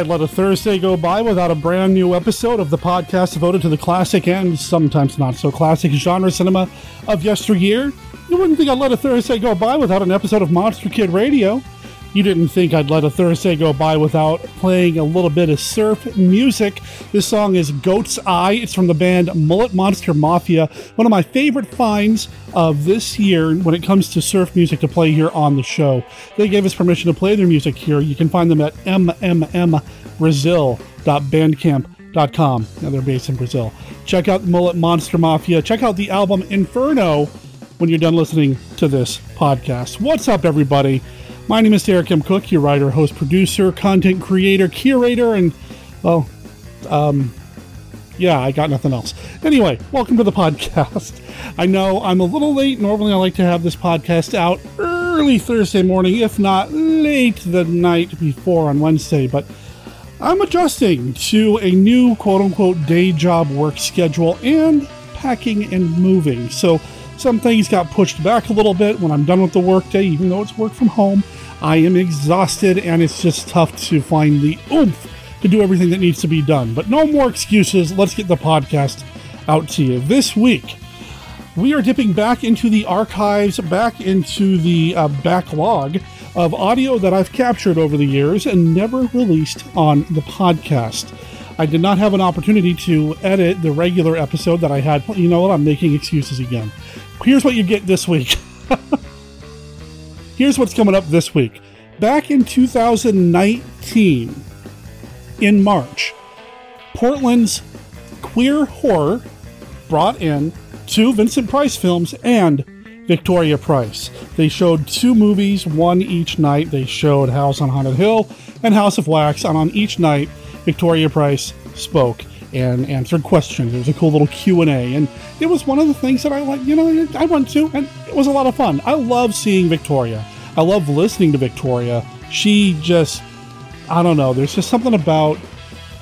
I'd let a Thursday go by without a brand new episode of the podcast devoted to the classic and sometimes not so classic genre cinema of yesteryear. You wouldn't think I'd let a Thursday go by without an episode of Monster Kid Radio. You didn't think I'd let a Thursday go by without playing a little bit of surf music. This song is Goat's Eye. It's from the band Mullet Monster Mafia, one of my favorite finds of this year when it comes to surf music to play here on the show. They gave us permission to play their music here. You can find them at mmmbrazil.bandcamp.com. Now they're based in Brazil. Check out Mullet Monster Mafia. Check out the album Inferno when you're done listening to this podcast. What's up, everybody? My name is Derek M. Koch, your writer, host, producer, content creator, curator, and, well, um, yeah, I got nothing else. Anyway, welcome to the podcast. I know I'm a little late. Normally, I like to have this podcast out early Thursday morning, if not late the night before on Wednesday, but I'm adjusting to a new quote unquote day job work schedule and packing and moving. So, some things got pushed back a little bit when I'm done with the workday, even though it's work from home. I am exhausted and it's just tough to find the oomph to do everything that needs to be done. But no more excuses. Let's get the podcast out to you. This week, we are dipping back into the archives, back into the uh, backlog of audio that I've captured over the years and never released on the podcast. I did not have an opportunity to edit the regular episode that I had. You know what? I'm making excuses again. Here's what you get this week. Here's what's coming up this week. Back in 2019, in March, Portland's Queer Horror brought in two Vincent Price films and Victoria Price. They showed two movies, one each night. They showed House on Haunted Hill and House of Wax, and on each night, Victoria Price spoke and answered questions. It was a cool little Q and A, and it was one of the things that I like. You know, I went to, and it was a lot of fun. I love seeing Victoria. I love listening to Victoria. She just, I don't know. There's just something about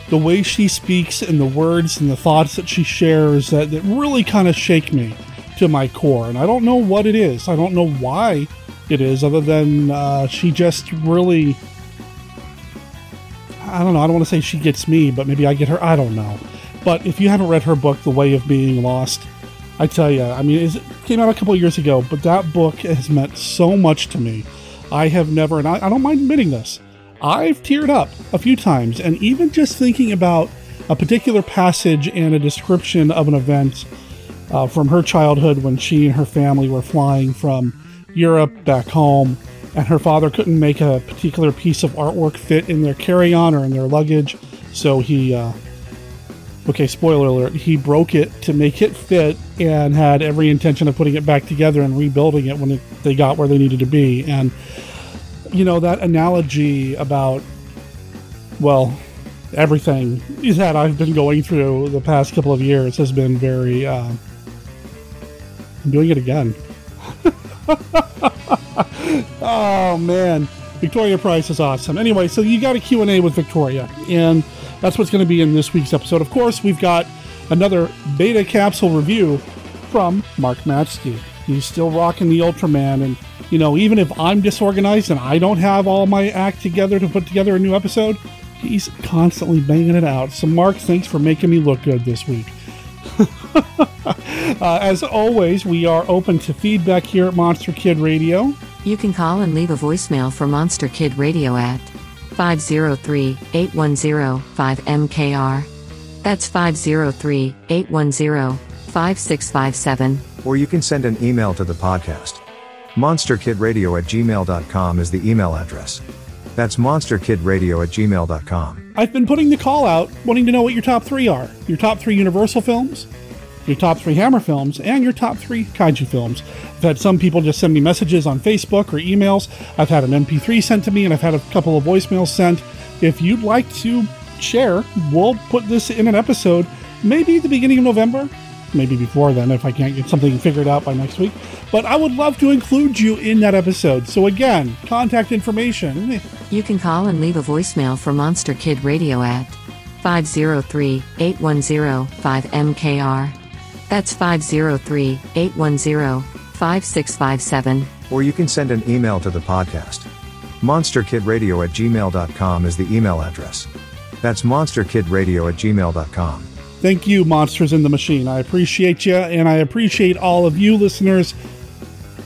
the way she speaks and the words and the thoughts that she shares that, that really kind of shake me to my core. And I don't know what it is. I don't know why it is, other than uh, she just really I don't know. I don't want to say she gets me, but maybe I get her. I don't know. But if you haven't read her book, The Way of Being Lost, I tell you, I mean, it came out a couple years ago, but that book has meant so much to me. I have never, and I, I don't mind admitting this, I've teared up a few times, and even just thinking about a particular passage and a description of an event uh, from her childhood when she and her family were flying from Europe back home and her father couldn't make a particular piece of artwork fit in their carry-on or in their luggage, so he uh, okay, spoiler alert, he broke it to make it fit and had every intention of putting it back together and rebuilding it when it, they got where they needed to be. And you know that analogy about well, everything that I've been going through the past couple of years has been very. Uh, I'm doing it again. oh man, Victoria Price is awesome. Anyway, so you got a Q&A with Victoria, and that's what's going to be in this week's episode. Of course, we've got another beta capsule review from Mark Matsky. He's still rocking the Ultraman, and you know, even if I'm disorganized and I don't have all my act together to put together a new episode, he's constantly banging it out. So, Mark, thanks for making me look good this week. uh, as always, we are open to feedback here at Monster Kid Radio. You can call and leave a voicemail for Monster Kid Radio at 503 810 5MKR. That's 503 810 5657. Or you can send an email to the podcast. MonsterKidRadio at gmail.com is the email address. That's monsterkidradio at gmail.com. I've been putting the call out, wanting to know what your top three are. Your top three Universal films, your top three Hammer films, and your top three Kaiju films. I've had some people just send me messages on Facebook or emails. I've had an MP3 sent to me, and I've had a couple of voicemails sent. If you'd like to share, we'll put this in an episode, maybe the beginning of November, maybe before then if I can't get something figured out by next week. But I would love to include you in that episode. So again, contact information. You can call and leave a voicemail for Monster Kid Radio at 503 810 5MKR. That's 503 810 5657. Or you can send an email to the podcast. MonsterKidRadio at gmail.com is the email address. That's MonsterKidRadio at gmail.com. Thank you, Monsters in the Machine. I appreciate you, and I appreciate all of you listeners.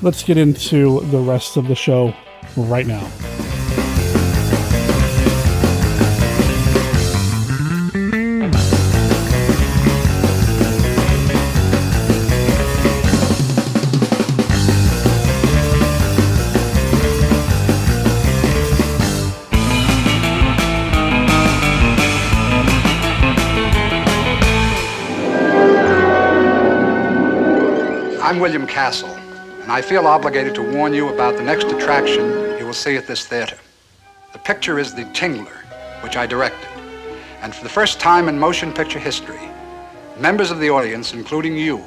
Let's get into the rest of the show right now. I'm William Castle, and I feel obligated to warn you about the next attraction you will see at this theater. The picture is The Tingler, which I directed. And for the first time in motion picture history, members of the audience, including you,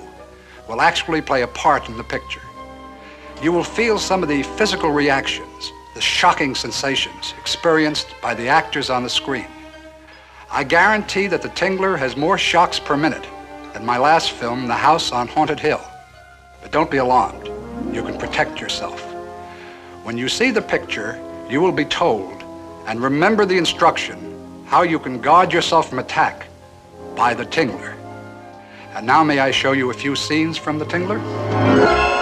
will actually play a part in the picture. You will feel some of the physical reactions, the shocking sensations experienced by the actors on the screen. I guarantee that The Tingler has more shocks per minute than my last film, The House on Haunted Hill. But don't be alarmed. You can protect yourself. When you see the picture, you will be told, and remember the instruction, how you can guard yourself from attack by the Tingler. And now may I show you a few scenes from the Tingler?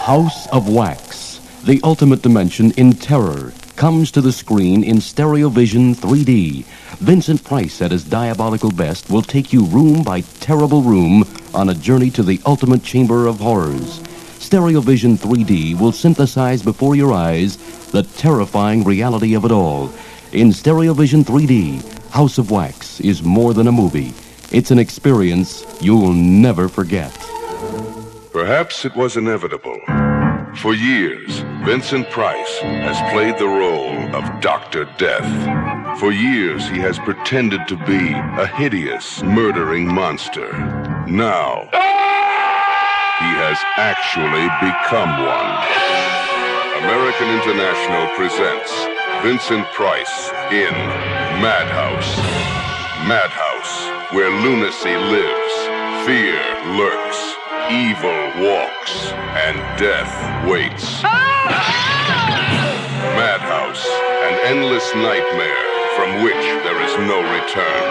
House of Wax, the ultimate dimension in terror, comes to the screen in Stereovision 3D. Vincent Price at his diabolical best will take you room by terrible room on a journey to the ultimate chamber of horrors. Stereovision 3D will synthesize before your eyes the terrifying reality of it all. In Stereovision 3D, House of Wax is more than a movie. It's an experience you'll never forget. Perhaps it was inevitable. For years, Vincent Price has played the role of Dr. Death. For years, he has pretended to be a hideous, murdering monster. Now, he has actually become one. American International presents Vincent Price in Madhouse. Madhouse, where lunacy lives, fear lurks, evil walks, and death waits. Ah! Madhouse, an endless nightmare from which there is no return.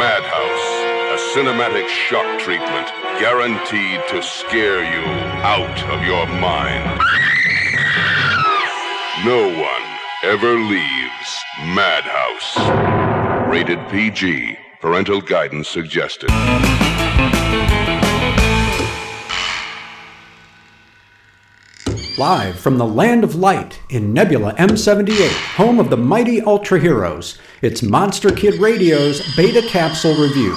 Madhouse, a cinematic shock treatment guaranteed to scare you out of your mind. No one ever leaves Madhouse. Rated PG. Parental guidance suggested. Live from the Land of Light in Nebula M78, home of the mighty Ultra Heroes, it's Monster Kid Radio's Beta Capsule Review.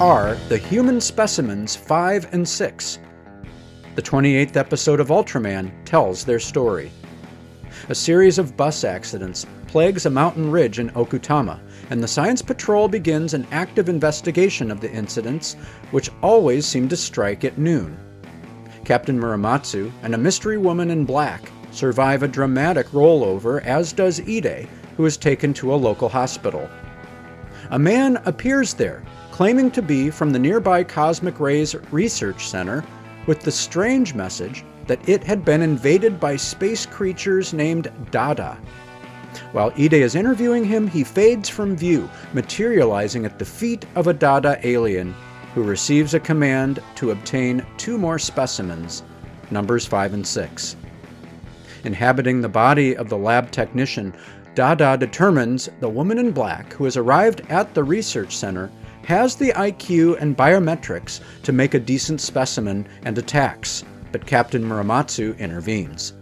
Are the human specimens 5 and 6? The 28th episode of Ultraman tells their story. A series of bus accidents plagues a mountain ridge in Okutama, and the Science Patrol begins an active investigation of the incidents, which always seem to strike at noon. Captain Muramatsu and a mystery woman in black survive a dramatic rollover, as does Ide, who is taken to a local hospital. A man appears there, claiming to be from the nearby Cosmic Rays Research Center, with the strange message that it had been invaded by space creatures named Dada. While Ide is interviewing him, he fades from view, materializing at the feet of a Dada alien who receives a command to obtain two more specimens, numbers 5 and 6. Inhabiting the body of the lab technician, Dada determines the woman in black who has arrived at the research center has the IQ and biometrics to make a decent specimen and attacks, but Captain Muramatsu intervenes.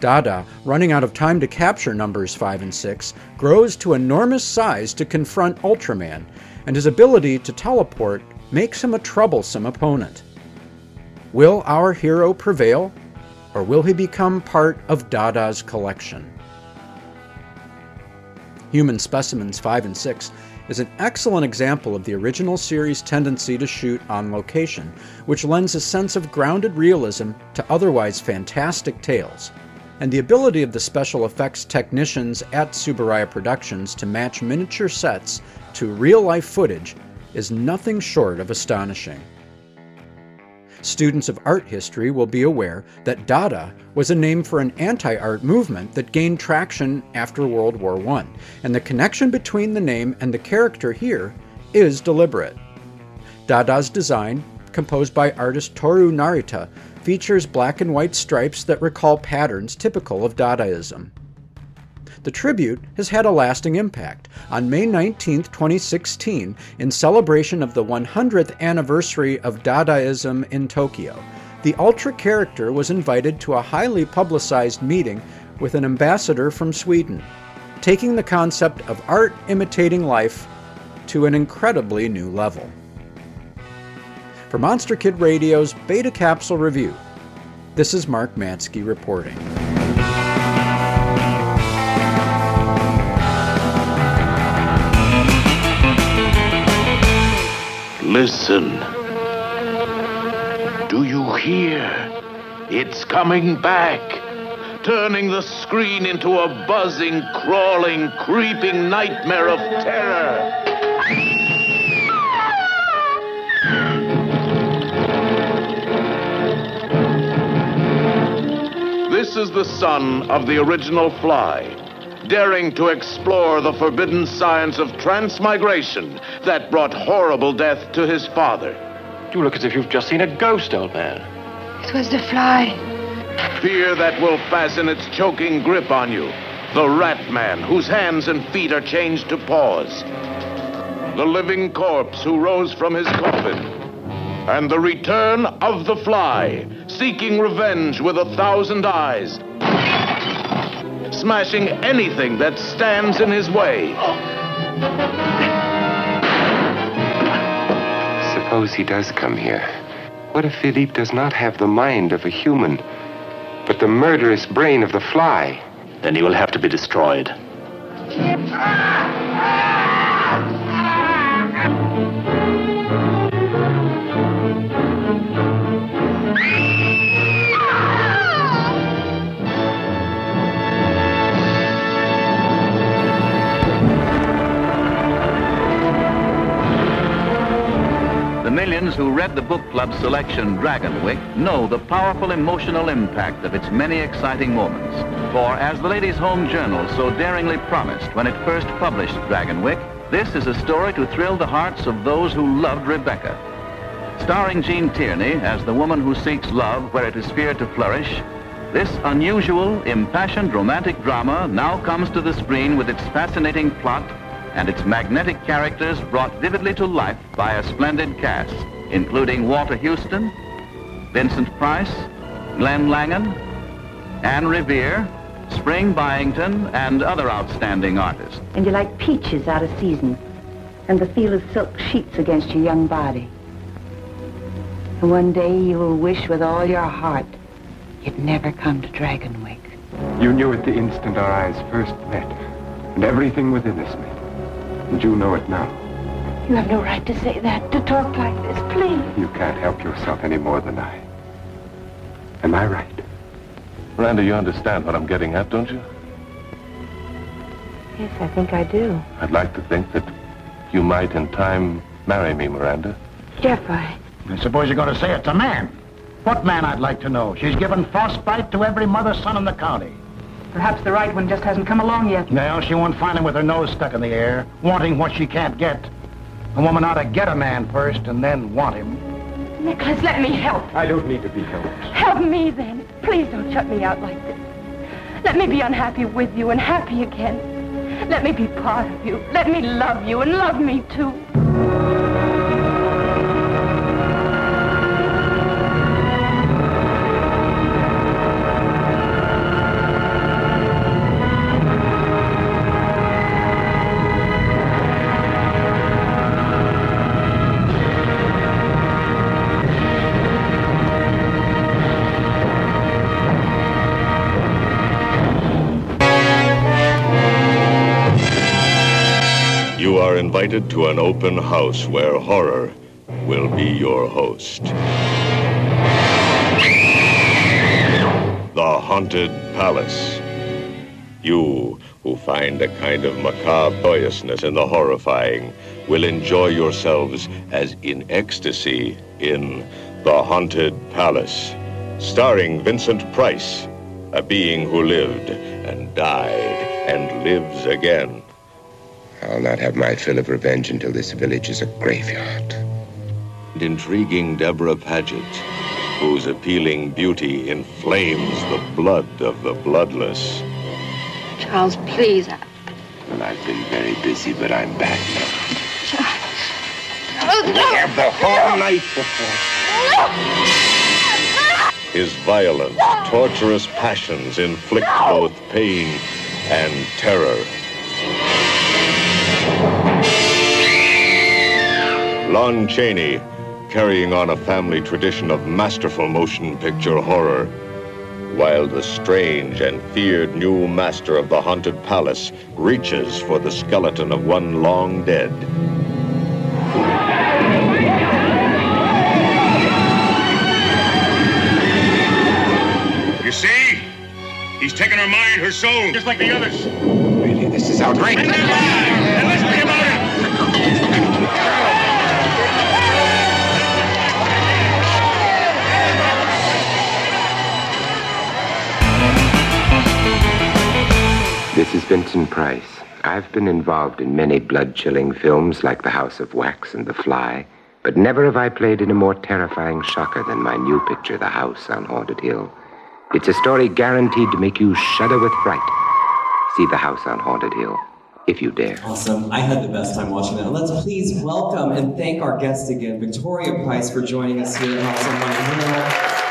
Dada, running out of time to capture numbers 5 and 6, grows to enormous size to confront Ultraman, and his ability to teleport makes him a troublesome opponent. Will our hero prevail, or will he become part of Dada's collection? Human Specimens 5 and 6, is an excellent example of the original series' tendency to shoot on location, which lends a sense of grounded realism to otherwise fantastic tales. And the ability of the special effects technicians at Tsuburaya Productions to match miniature sets to real life footage is nothing short of astonishing. Students of art history will be aware that Dada was a name for an anti art movement that gained traction after World War I, and the connection between the name and the character here is deliberate. Dada's design, composed by artist Toru Narita, features black and white stripes that recall patterns typical of Dadaism. The tribute has had a lasting impact. On May 19, 2016, in celebration of the 100th anniversary of Dadaism in Tokyo, the Ultra character was invited to a highly publicized meeting with an ambassador from Sweden, taking the concept of art imitating life to an incredibly new level. For Monster Kid Radio's Beta Capsule Review, this is Mark Matsky reporting. Listen. Do you hear? It's coming back, turning the screen into a buzzing, crawling, creeping nightmare of terror. This is the son of the original fly, daring to explore the forbidden science of transmigration that brought horrible death to his father. You look as if you've just seen a ghost, old man. It was the fly. Fear that will fasten its choking grip on you. The rat man, whose hands and feet are changed to paws. The living corpse who rose from his coffin. And the return of the fly, seeking revenge with a thousand eyes. Smashing anything that stands in his way. Suppose he does come here. What if Philippe does not have the mind of a human, but the murderous brain of the fly? Then he will have to be destroyed. Ah! Ah! Millions who read the book club selection Dragonwyck know the powerful emotional impact of its many exciting moments. For as the Ladies' Home Journal so daringly promised when it first published Dragonwyck, this is a story to thrill the hearts of those who loved Rebecca. Starring Gene Tierney as the woman who seeks love where it is feared to flourish, this unusual, impassioned romantic drama now comes to the screen with its fascinating plot and its magnetic characters brought vividly to life by a splendid cast, including Walter Huston, Vincent Price, Glenn Langan, Anne Revere, Spring Byington, and other outstanding artists. And you're like peaches out of season, and the feel of silk sheets against your young body. And one day you will wish with all your heart you'd never come to Dragonwyck. You knew at the instant our eyes first met, and everything within us met. And you know it now. You have no right to say that, to talk like this, please. You can't help yourself any more than I. Am I right? Miranda, you understand what I'm getting at, don't you? Yes, I think I do. I'd like to think that you might in time marry me, Miranda. Jeff, I... I suppose you're going to say it's a man. What man, I'd like to know? She's given frostbite to every mother's son in the county. Perhaps the right one just hasn't come along yet. No, she won't find him with her nose stuck in the air, wanting what she can't get. A woman ought to get a man first and then want him. Nicholas, let me help. I don't need to be helped. Help me then. Please don't shut me out like this. Let me be unhappy with you and happy again. Let me be part of you. Let me love you and love me too. Invited to an open house where horror will be your host. The Haunted Palace. You who find a kind of macabre joyousness in the horrifying will enjoy yourselves as in ecstasy in The Haunted Palace, starring Vincent Price, a being who lived and died and lives again. I'll not have my fill of revenge until this village is a graveyard. And intriguing Debra Paget, whose appealing beauty inflames the blood of the bloodless. Charles, please. I... Well, I've been very busy, but I'm back now. Oh, We have the whole night before. No. His violent, torturous passions inflict both pain and terror. Lon Chaney, carrying on a family tradition of masterful motion picture horror, while the strange and feared new master of the haunted palace reaches for the skeleton of one long dead. You see? He's taken her mind, her soul, just like the others. Really, this is outrageous. This is Vincent Price. I've been involved in many blood chilling films like The House of Wax and The Fly, but never have I played in a more terrifying shocker than my new picture, The House on Haunted Hill. It's a story guaranteed to make you shudder with fright. See The House on Haunted Hill, if you dare. Awesome. I had the best time watching that. Let's please welcome and thank our guest again, Victoria Price, for joining us here at House on Haunted Hill.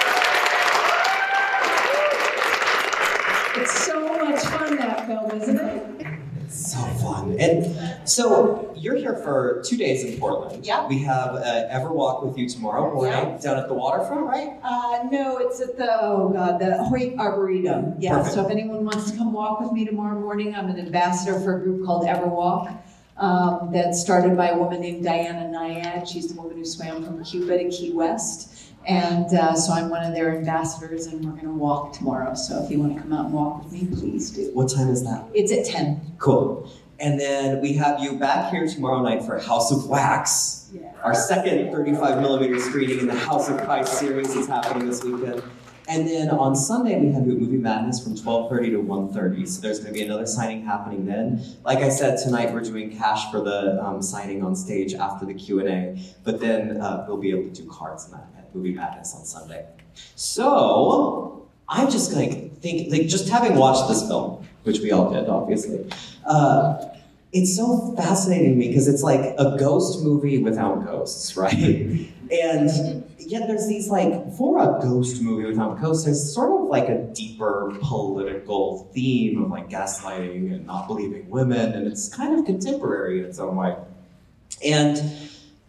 It's so much fun, that film, isn't it? So fun. And so you're here for two days in Portland. Yeah. We have uh, Everwalk with you tomorrow morning Yeah. down at the waterfront, right? Uh, no, it's at the, oh God, the Hoyt Arboretum. Yeah, Perfect. so if anyone wants to come walk with me tomorrow morning, I'm an ambassador for a group called Everwalk. Um, that started by a woman named Diana Nyad. She's the woman who swam from Cuba to Key West. And uh, so I'm one of their ambassadors, and we're going to walk tomorrow. So if you want to come out and walk with me, please do. What time is that? It's at 10. Cool. And then we have you back here tomorrow night for House of Wax. Our second 35 millimeter screening in the House of Christ series is happening this weekend. And then on Sunday we have you at Movie Madness from 12:30 to 1:30. So there's going to be another signing happening then. Like I said tonight, we're doing cash for the um, signing on stage after the Q and A. But then uh, we'll be able to do cards in that at Movie Madness on Sunday. So I'm just going to think, like, just having watched this film, which we all did, obviously. Uh, it's so fascinating to me because it's like a ghost movie without ghosts, right? and yet there's these like for a ghost movie without ghosts, there's sort of like a deeper political theme of like gaslighting and not believing women, and it's kind of contemporary in its own way. And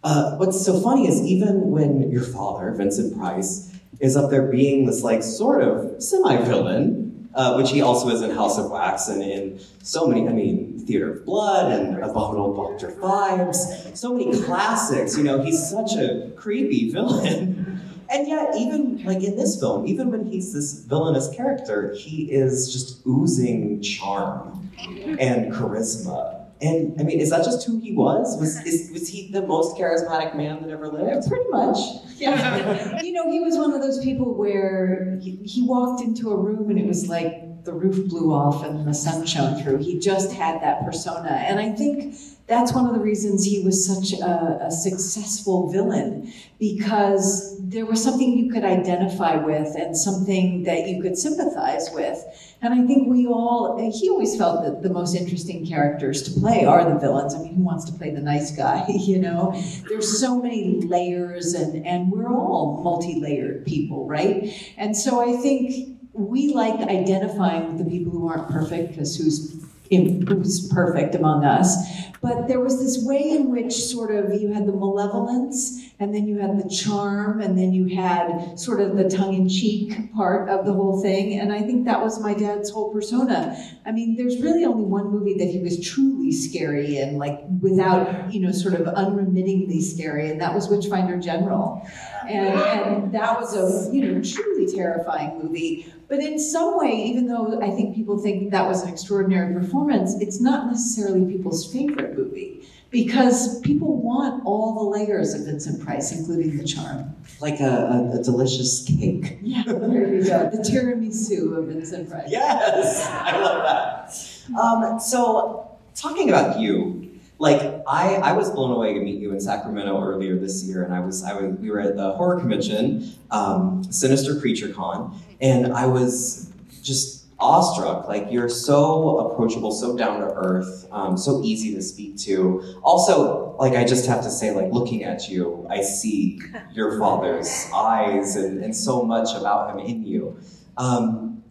uh, what's so funny is even when your father, Vincent Price, is up there being this like sort of semi-villain, uh, which he also is in House of Wax and in so many, I mean, Theater of Blood and Abominable Doctor Phibes, so many classics. You know, he's such a creepy villain. And yet, even like in this film, even when he's this villainous character, he is just oozing charm and charisma. And I mean, is that just who he was? Was is, was he the most charismatic man that ever lived? Pretty much. Yeah. you know, he was one of those people where he, he walked into a room and it was like the roof blew off and the sun shone through. He just had that persona. And I think that's one of the reasons he was such a, a successful villain because there was something you could identify with and something that you could sympathize with. And I think we all, he always felt that the most interesting characters to play are the villains. I mean, who wants to play the nice guy, you know? There's so many layers and, and we're all multi-layered people, right? And so I think we like identifying with the people who aren't perfect because who's it was perfect among us. But there was this way in which sort of you had the malevolence, and then you had the charm, and then you had sort of the tongue in cheek part of the whole thing. And I think that was my dad's whole persona. I mean, there's really only one movie that he was truly scary in, like without, you know, sort of unremittingly scary, and that was Witchfinder General. And, and that was a, you know, truly terrifying movie. But in some way, even though I think people think that was an extraordinary performance, it's not necessarily people's favorite movie because people want all the layers of Vincent Price, including the charm. Like a, a, a delicious cake. Yeah, there you go. The tiramisu of Vincent Price. Yes, I love that. Um, so, talking about you, like I, I was blown away to meet you in Sacramento earlier this year, and I was, I was we were at the horror convention, um, Sinister Creature Con, and I was just awestruck. Like you're so approachable, so down to earth, um, so easy to speak to. Also, like I just have to say, like looking at you, I see your father's eyes and, and so much about him in you. Um,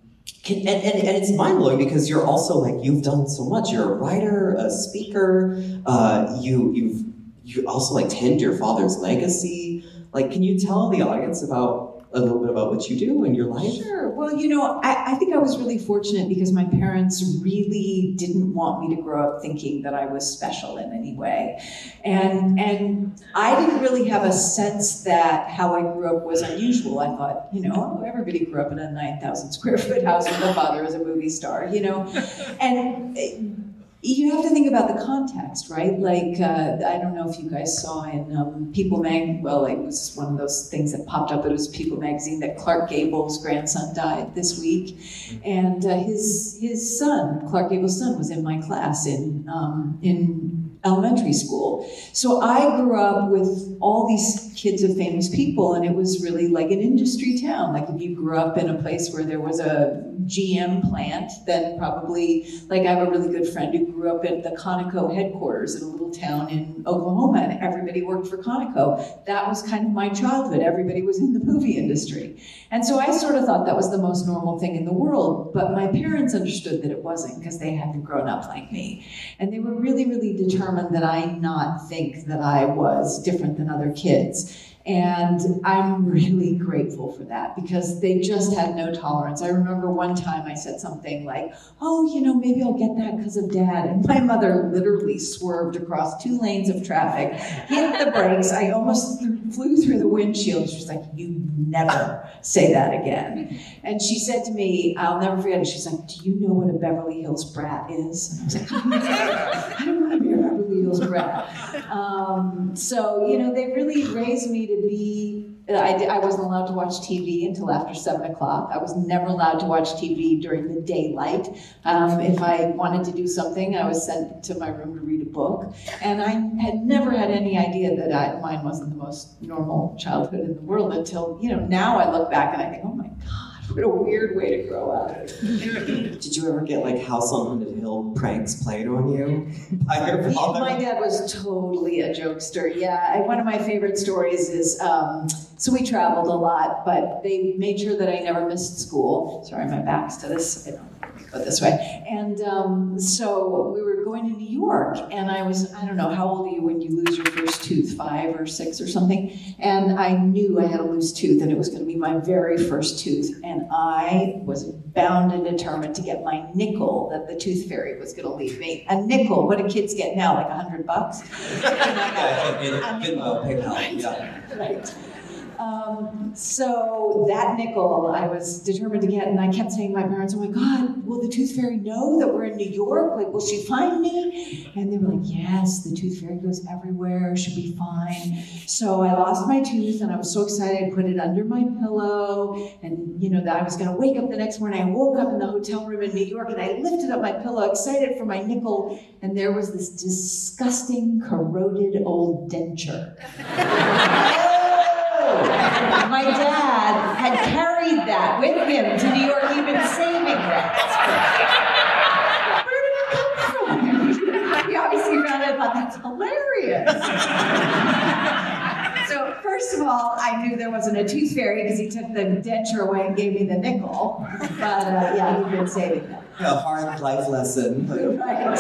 can, and, and, and it's mind blowing because you're also like you've done so much. You're a writer, a speaker. Uh, you you've you also like tend your father's legacy. Like, can you tell the audience about a little bit about what you do in your life? Sure. Well, you know, I, I think I was really fortunate because my parents really didn't want me to grow up thinking that I was special in any way. And and I didn't really have a sense that how I grew up was unusual. I thought, you know, everybody grew up in a 9,000 square foot house with a father as a movie star, you know. And you have to think about the context, right? Like, uh, I don't know if you guys saw in um, People Mag, well, it was one of those things that popped up. It was People Magazine that Clark Gable's grandson died this week, and uh, his his son, Clark Gable's son, was in my class in um, in elementary school. So I grew up with all these kids of famous people, and it was really like an industry town. Like if you grew up in a place where there was a GM plant, then probably, like I have a really good friend who grew up at the Conoco headquarters in a little town in Oklahoma, and everybody worked for Conoco. That was kind of my childhood. Everybody was in the movie industry. And so I sort of thought that was the most normal thing in the world, but my parents understood that it wasn't because they hadn't grown up like me. And they were really, really determined that I not think that I was different than other kids. And I'm really grateful for that because they just had no tolerance. I remember one time I said something like, Oh, you know, maybe I'll get that because of dad. And my mother literally swerved across two lanes of traffic, hit the brakes. I almost flew through the windshield. She was like, You never say that again. And she said to me, I'll never forget it. She's like, Do you know what a Beverly Hills brat is? And I was like, I don't want to be a Beverly Hills brat. Um, so, you know, they really raised me to be I, I wasn't allowed to watch TV until after seven o'clock. I was never allowed to watch TV during the daylight. Um, if I wanted to do something, I was sent to my room to read a book. And I had never had any idea that I, mine wasn't the most normal childhood in the world until, you know, now I look back and I think, oh my God what a weird way to grow up. Did you ever get like House on Haunted Hill pranks played on you by your father? My dad was totally a jokester. Yeah, I, one of my favorite stories is um, so we traveled a lot, but they made sure that I never missed school. Sorry, my back's to this. I don't go this way. And um, so we were going to New York, and I was, I don't know, how old are you when you lose your first tooth, five or six or something? And I knew I had a loose tooth, and it was going to be my very first tooth. And I was bound and determined to get my nickel that the tooth fairy was going to leave me. A nickel, what do kids get now, like a hundred bucks? yeah, in, in Venmo, PayPal, yeah. Right. Um, so that nickel I was determined to get, and I kept saying to my parents, "Oh my God, will the Tooth Fairy know that we're in New York? Like, will she find me?" And they were like, "Yes, the Tooth Fairy goes everywhere. She'll be fine." So I lost my tooth, and I was so excited. I put it under my pillow, and you know that I was going to wake up the next morning. I woke up in the hotel room in New York, and I lifted up my pillow, excited for my nickel, and there was this disgusting, corroded old denture. My dad had carried that with him to New York. He'd been saving that. Where did it come from? He obviously found it. thought that's hilarious. so first of all, I knew there wasn't a tooth fairy because he took the denture away and gave me the nickel. But uh, yeah, he'd been saving that. a hard life lesson. right.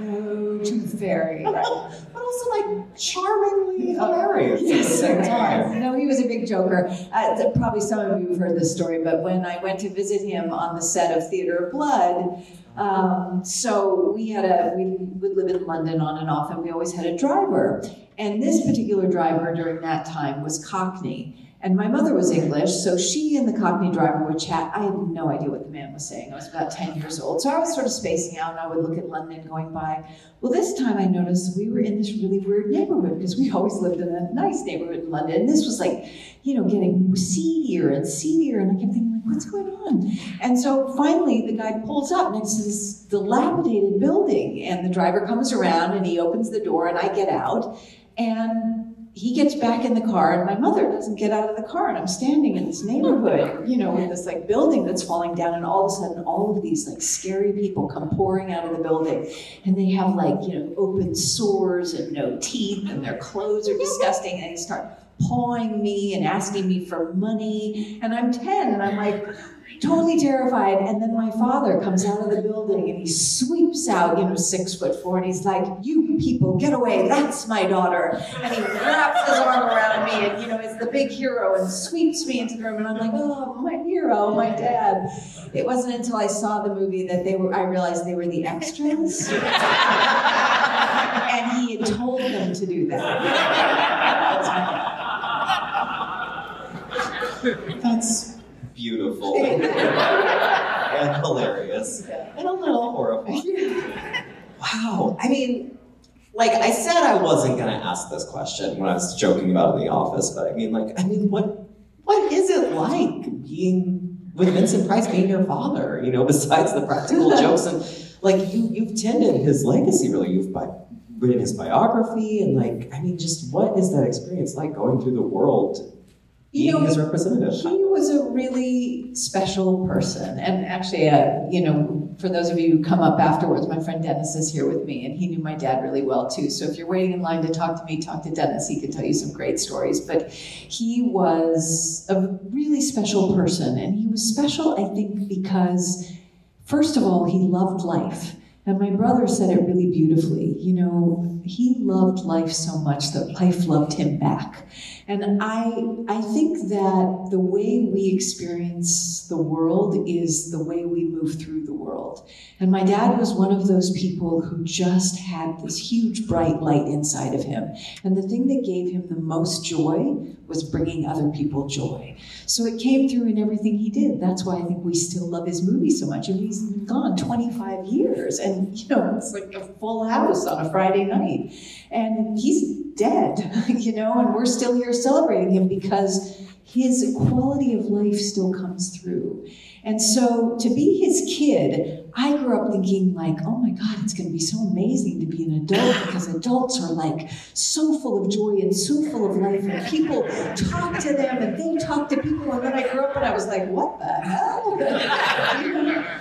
No tooth fairy. Right. Also like charmingly hilarious at the Yes, same time. No, he was a big joker. Uh, probably some of you have heard this story, but when I went to visit him on the set of Theatre of Blood, um, so we had a we would live in London on and off, and we always had a driver. And this particular driver during that time was Cockney. And my mother was English, so she and the Cockney driver would chat. I had no idea what the man was saying. I was about 10 years old. So I was sort of spacing out and I would look at London going by. Well, this time I noticed we were in this really weird neighborhood because we always lived in a nice neighborhood in London. And this was like, you know, getting seedier and seedier. And I kept thinking, like, what's going on? And so finally the guy pulls up next to this dilapidated building. And the driver comes around and he opens the door and I get out. And he gets back in the car and my mother doesn't get out of the car and i'm standing in this neighborhood you know with this like building that's falling down and all of a sudden all of these like scary people come pouring out of the building and they have like you know open sores and no teeth and their clothes are disgusting and they start pawing me and asking me for money and i'm 10 and i'm like totally terrified. And then my father comes out of the building and he sweeps out, you know, six foot four, and he's like, You people, get away. That's my daughter. And he wraps his arm around me and, you know, is the big hero and sweeps me into the room. And I'm like, Oh, my hero, my dad. It wasn't until I saw the movie that they were, I realized they were the extras. and he had told them to do that. That's beautiful and hilarious and a little horrifying. I mean, like I said, I wasn't gonna ask this question when I was joking about in the office, but I mean, like, I mean, what what is it like being with Vincent Price being your father? You know, besides the practical jokes and like you you've tended his legacy really. You've bi- written his biography and like, I mean, just what is that experience like going through the world? You know, his representative. He was a really special person. And actually, uh, you know, for those of you who come up afterwards, my friend Dennis is here with me, and he knew my dad really well too. So if you're waiting in line to talk to me, talk to Dennis. He can tell you some great stories. But he was a really special person. And he was special, I think, because, first of all, he loved life. And my brother said it really beautifully. You know, he loved life so much that life loved him back. And I, I think that the way we experience the world is the way we move through the world. And my dad was one of those people who just had this huge bright light inside of him. And the thing that gave him the most joy was bringing other people joy. So it came through in everything he did. That's why I think we still love his movie so much. And he's gone 25 years. And, you know, it's like a full house on a Friday night. And he's dead, you know, and we're still here celebrating him because his quality of life still comes through. And so to be his kid, I grew up thinking like, oh my God, it's going to be so amazing to be an adult because adults are like so full of joy and so full of life and people talk to them and they talk to people. And then I grew up and I was like, what the hell?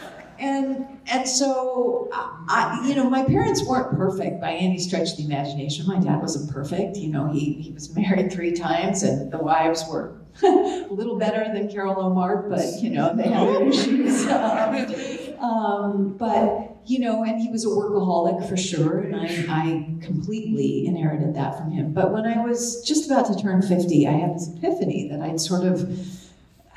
And and so I, you know, my parents weren't perfect by any stretch of the imagination. My dad wasn't perfect. You know, he he was married three times, and the wives were a little better than Carol Ohmart, but you know, they had their issues. Um, um, but you know, and he was a workaholic for sure, and I, I completely inherited that from him. But when I was just about to turn 50, I had this epiphany that I'd sort of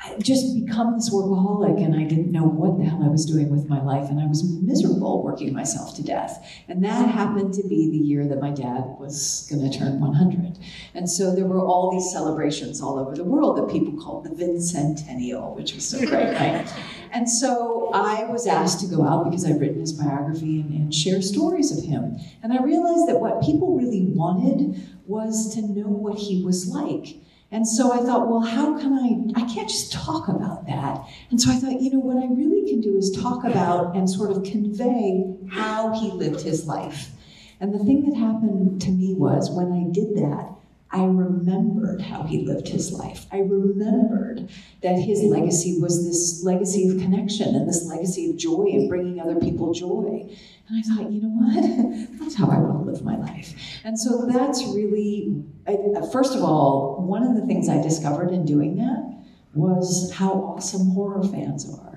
I'd just become this workaholic and I didn't know what the hell I was doing with my life and I was miserable working myself to death. And that happened to be the year that my dad was going to turn 100. And so there were all these celebrations all over the world that people called the Vincentennial, which was so great, right? And so I was asked to go out because I'd written his biography and, and share stories of him. And I realized that what people really wanted was to know what he was like. And so I thought, well, how can I? I can't just talk about that. And so I thought, you know, what I really can do is talk about and sort of convey how he lived his life. And the thing that happened to me was when I did that, I remembered how he lived his life. I remembered that his legacy was this legacy of connection and this legacy of joy and bringing other people joy. And I thought, you know what? That's how I want to live my life. And so that's really, uh, first of all, one of the things I discovered in doing that was how awesome horror fans are.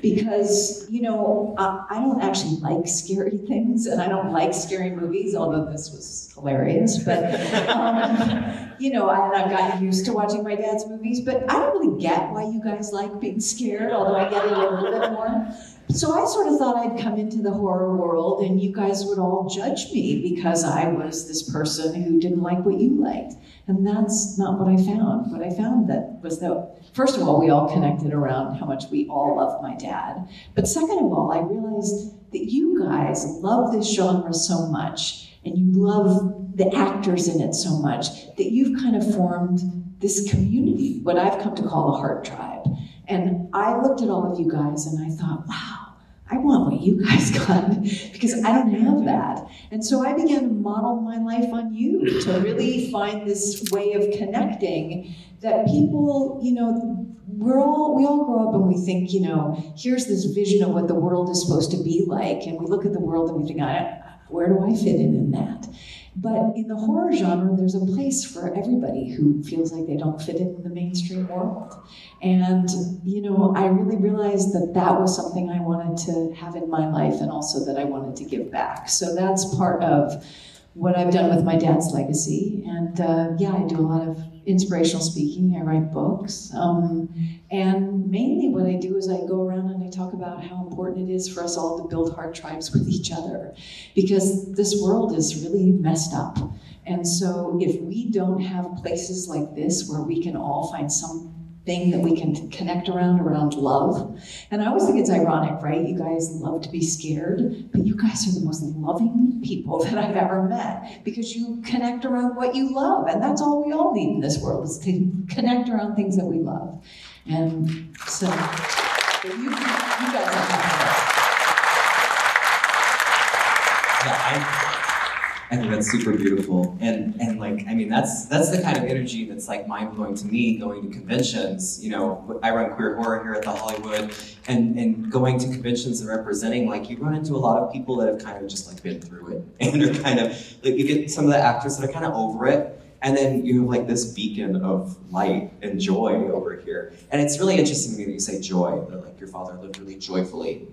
Because, you know, I, I don't actually like scary things and I don't like scary movies, although this was hilarious. But, um, you know, I, I've gotten used to watching my dad's movies, but I don't really get why you guys like being scared, although I get it a little bit more. So I sort of thought I'd come into the horror world and you guys would all judge me because I was this person who didn't like what you liked. And that's not what I found. What I found that was that first of all, we all connected around how much we all love my dad. But second of all, I realized that you guys love this genre so much and you love the actors in it so much that you've kind of formed this community, what I've come to call a heart tribe. And I looked at all of you guys and I thought, wow, I want what you guys got because I don't have that. And so I began to model my life on you to really find this way of connecting that people, you know, we're all we all grow up and we think, you know, here's this vision of what the world is supposed to be like, and we look at the world and we think, I, where do I fit in in that? But in the horror genre, there's a place for everybody who feels like they don't fit in the mainstream world. And, you know, I really realized that that was something I wanted to have in my life and also that I wanted to give back. So that's part of what I've done with my dad's legacy. And uh, yeah, I do a lot of inspirational speaking, I write books. Um, and mainly what I do is I go around and I talk about how important it is for us all to build heart tribes with each other because this world is really messed up. And so if we don't have places like this where we can all find some thing that we can connect around around love. And I always think it's ironic, right? You guys love to be scared, but you guys are the most loving people that I've ever met because you connect around what you love. And that's all we all need in this world is to connect around things that we love. And so you, you guys are Yeah, I, I think that's super beautiful, and and like I mean that's that's the kind of energy that's like mind blowing to me. Going to conventions, you know, I run queer horror here at the Hollywood, and and going to conventions and representing, like you run into a lot of people that have kind of just like been through it, and are kind of like you get some of the actors that are kind of over it, and then you have like this beacon of light and joy over here. And it's really interesting to me that you say joy, that like your father lived really joyfully.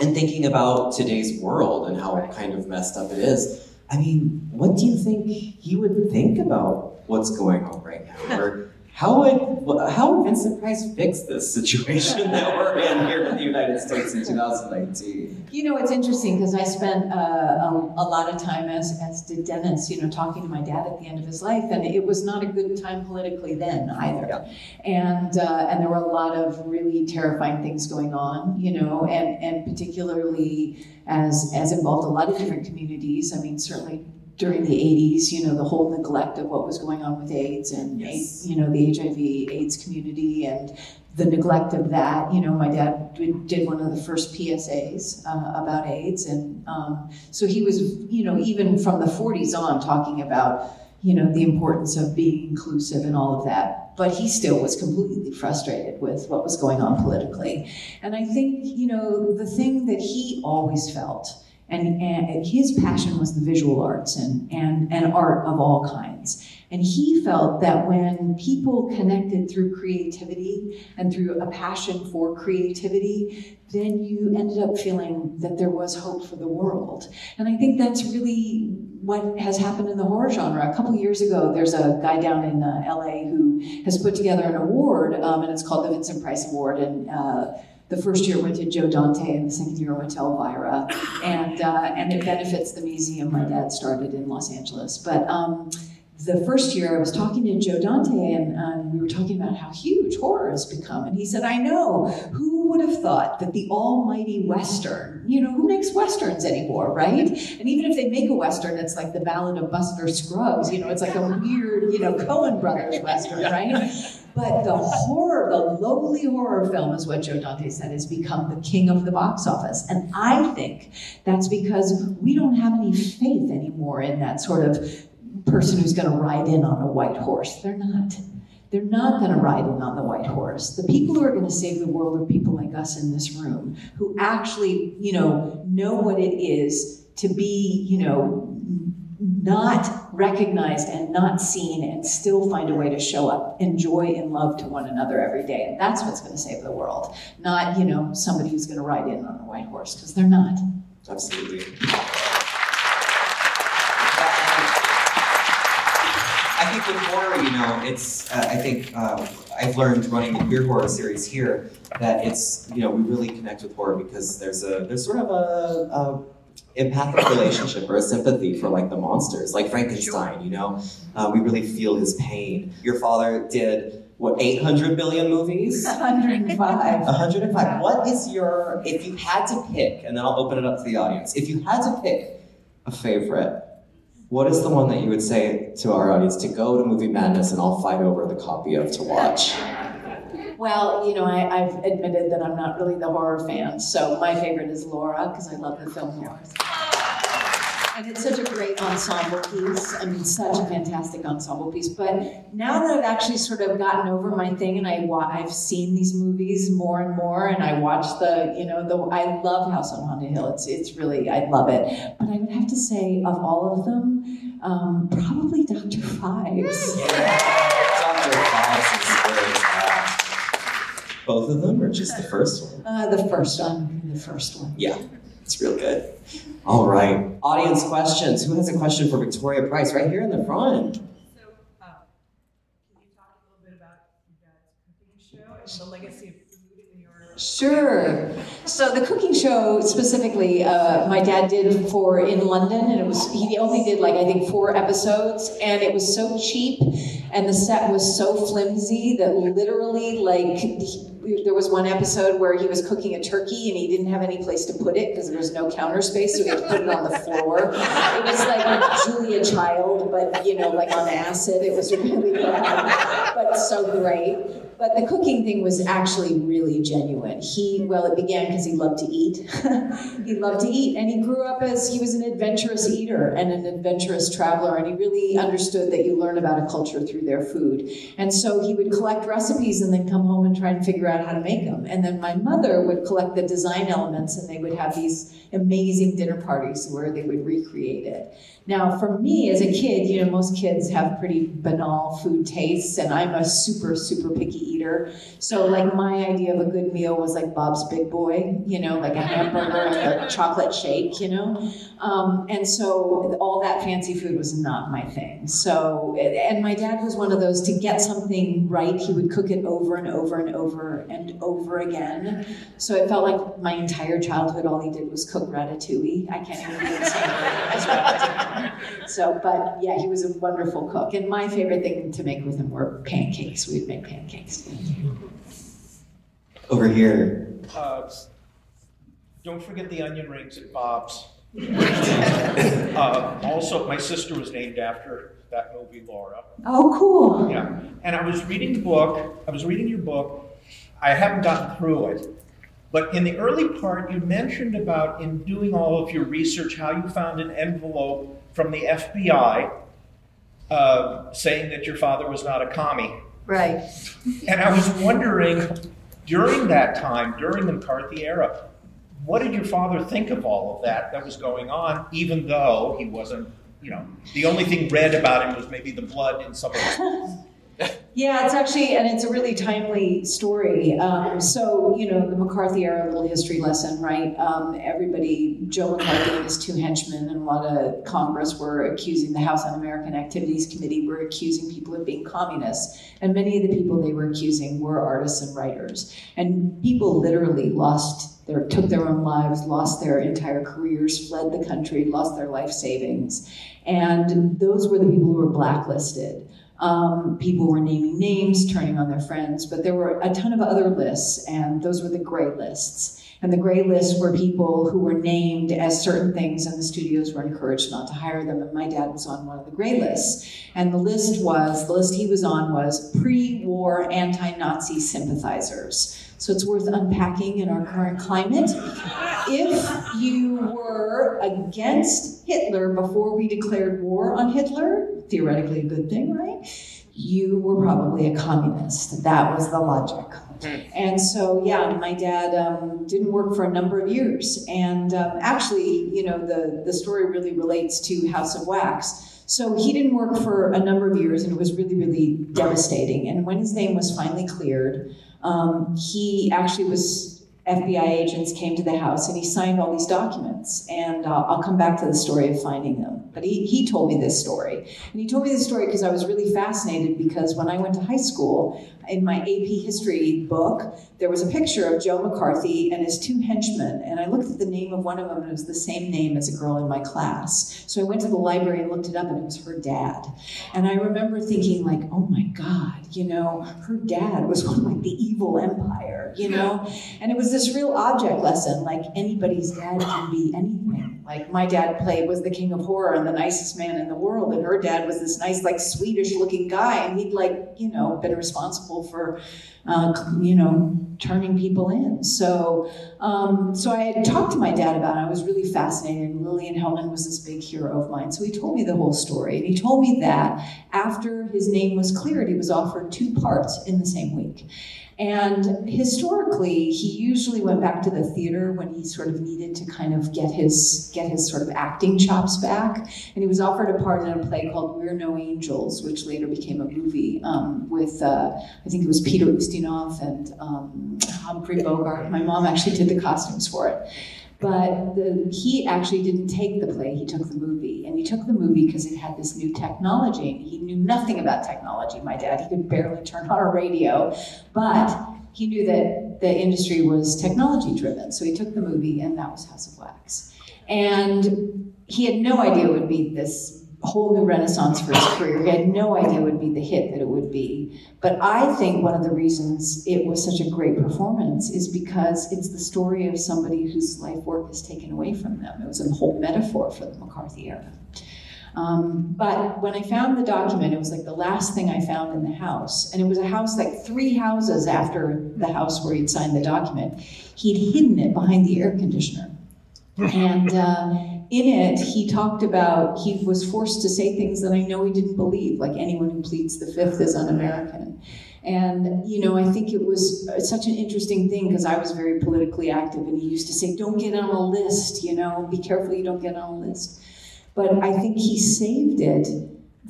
And thinking about today's world and how kind of messed up it is, I mean, what do you think he would think about what's going on right now? Or how would how would Vincent Price fix this situation that we're in here in the United States in 2019? You know, it's interesting because I spent uh, a, a, lot of time, as, as did Dennis, you know, talking to my dad at the end of his life, and it was not a good time politically then either. Yeah. And uh, and there were a lot of really terrifying things going on, you know, and and particularly as as involved a lot of different communities. I mean, certainly during the 80s, you know, the whole neglect of what was going on with AIDS and, Yes. you know, the HIV AIDS community and the neglect of that. You know, my dad did did one of the first PSAs uh, about AIDS. And um, so he was, you know, even from the 40s on talking about, you know, the importance of being inclusive and all of that. But he still was completely frustrated with what was going on politically. And I think, you know, the thing that he always felt and, and his passion was the visual arts and, and, and art of all kinds. And he felt that when people connected through creativity and through a passion for creativity, then you ended up feeling that there was hope for the world. And I think that's really what has happened in the horror genre. A couple years ago, there's a guy down in uh, LA who has put together an award, um, and it's called the Vincent Price Award. And uh, the first year went to Joe Dante, and the second year went to Elvira, and uh, and it benefits the museum my dad started in Los Angeles. But um, the first year I was talking to Joe Dante, and um, we were talking about how huge horror has become, and he said, "I know. Who would have thought that the almighty western? You know, who makes westerns anymore, right? And even if they make a western, it's like the Ballad of Buster Scruggs. You know, it's like a weird, you know, Coen Brothers western, right?" But the horror, the lowly horror film, is what Joe Dante said, has become the king of the box office. And I think that's because we don't have any faith anymore in that sort of person who's going to ride in on a white horse. They're not. They're not going to ride in on the white horse. The people who are going to save the world are people like us in this room who actually, you know, know what it is to be, you know, not recognized and not seen and still find a way to show up in joy and love to one another every day. And that's what's going to save the world. Not, you know, somebody who's going to ride in on a white horse, because they're not. Absolutely. I think with horror, you know, it's, uh, I think uh, I've learned running the queer horror series here that it's, you know, we really connect with horror because there's a, there's sort of a, a empathic relationship or a sympathy for like the monsters, like Frankenstein, you know? Uh, we really feel his pain. Your father did, what, 800 billion movies? 105. 105. What is your, if you had to pick, and then I'll open it up to the audience, if you had to pick a favorite, what is the one that you would say to our audience to go to Movie Madness and I'll fight over the copy of to watch? Well, you know, I, I've admitted that I'm not really the horror fan, so my favorite is Laura because I love the film Laura. And it's such a great ensemble piece. I mean, such a fantastic ensemble piece. But now that I've actually sort of gotten over my thing and I wa- I've seen these movies more and more, and I watch the, you know, the I love House on Haunted Hill. It's it's really I love it. But I would have to say, of all of them, um, probably Doctor Phibes. Dr. Phibes is great. Uh, both of them, or just the first one? Uh, the first one, the first one. Yeah, it's real good. All right, audience questions. Who has a question for Victoria Price? Right here in the front. So, uh, can you talk a little bit about your cooking show and the legacy of food in your Sure. So the cooking show specifically, uh, my dad did for in London, and it was he only did like I think four episodes, and it was so cheap, and the set was so flimsy that literally like. he- there was one episode where he was cooking a turkey and he didn't have any place to put it because there was no counter space, so he had to put it on the floor. It was like Julia Child, but you know, like on acid. It was really bad, but so great. But the cooking thing was actually really genuine. He, well, it began because he loved to eat. he loved to eat, and he grew up as he was an adventurous eater and an adventurous traveler, and he really understood that you learn about a culture through their food. And so he would collect recipes and then come home and try and figure out how to make them. And then my mother would collect the design elements, and they would have these amazing dinner parties where they would recreate it. Now, for me as a kid, you know, most kids have pretty banal food tastes, and I'm a super, super picky eater. So, like, my idea of a good meal was like Bob's Big Boy, you know, like a hamburger and a chocolate shake, you know? Um, and so, all that fancy food was not my thing. So, and my dad was one of those to get something right, he would cook it over and over and over and over again. So, it felt like my entire childhood, all he did was cook ratatouille. I can't even do the same thing as ratatouille. So, but yeah, he was a wonderful cook. And my favorite thing to make with him were pancakes. We'd make pancakes. Over here. Uh, don't forget the onion rings at Bob's. uh, also, my sister was named after that movie, Laura. Oh, cool. Yeah. And I was reading the book, I was reading your book. I haven't gotten through it. But in the early part, you mentioned about in doing all of your research how you found an envelope from the FBI uh, saying that your father was not a commie. Right. And I was wondering, during that time, during the McCarthy era, what did your father think of all of that that was going on, even though he wasn't, you know, the only thing read about him was maybe the blood in some of his Yeah, it's actually, and it's a really timely story. Um, so, you know, the McCarthy era, little history lesson, right? Um, everybody, Joe McCarthy and his two henchmen and a lot of Congress were accusing the House Un-American Activities Committee were accusing people of being communists. And many of the people they were accusing were artists and writers. And people literally lost their, took their own lives, lost their entire careers, fled the country, lost their life savings. And those were the people who were blacklisted. Um, people were naming names, turning on their friends, but there were a ton of other lists, and those were the gray lists. And the gray lists were people who were named as certain things, and the studios were encouraged not to hire them. And my dad was on one of the gray lists. And the list was the list he was on was pre war anti Nazi sympathizers. So it's worth unpacking in our current climate. If you were against Hitler before we declared war on Hitler, theoretically a good thing, right? You were probably a communist. That was the logic. And so, yeah, my dad um, didn't work for a number of years. And um, actually, you know, the, the story really relates to House of Wax. So he didn't work for a number of years, and it was really, really devastating. And when his name was finally cleared, um, he actually was FBI agents came to the house and he signed all these documents. And uh, I'll come back to the story of finding them. But he, he told me this story. And he told me this story because I was really fascinated because when I went to high school, in my AP history book, there was a picture of Joe McCarthy and his two henchmen. And I looked at the name of one of them, and it was the same name as a girl in my class. So I went to the library and looked it up, and it was her dad. And I remember thinking, like, oh my God, you know, her dad was one like the evil empire, you know? And it was this real object lesson, like anybody's dad can be anything. Like my dad played was the king of horror and the nicest man in the world, and her dad was this nice, like Swedish looking guy, and he'd like, you know, been responsible for, uh, you know, turning people in. So, um, so I had talked to my dad about it. I was really fascinated. And Lillian Hellman was this big hero of mine. So he told me the whole story, and he told me that after his name was cleared, he was offered two parts in the same week. And historically, he usually went back to the theater when he sort of needed to kind of get his get his sort of acting chops back. And he was offered a part in a play called We're No Angels, which later became a movie um, with uh, I think it was Peter Ustinov and um, Humphrey Bogart. My mom actually did the costumes for it. But the, he actually didn't take the play, he took the movie. And he took the movie because it had this new technology. He knew nothing about technology, my dad. He could barely turn on a radio. But he knew that the industry was technology driven. So he took the movie, and that was House of Wax. And he had no idea it would be this whole new renaissance for his career. He had no idea it would be the hit that it would be. But I think one of the reasons it was such a great performance is because it's the story of somebody whose life work is taken away from them. It was a whole metaphor for the McCarthy era. Um, but when I found the document, it was like the last thing I found in the house. And it was a house like three houses after the house where he'd signed the document. He'd hidden it behind the air conditioner. And uh, in it, he talked about he was forced to say things that I know he didn't believe, like anyone who pleads the fifth is un American. And, you know, I think it was uh, such an interesting thing because I was very politically active and he used to say, don't get on a list, you know, be careful you don't get on a list. But I think he saved it.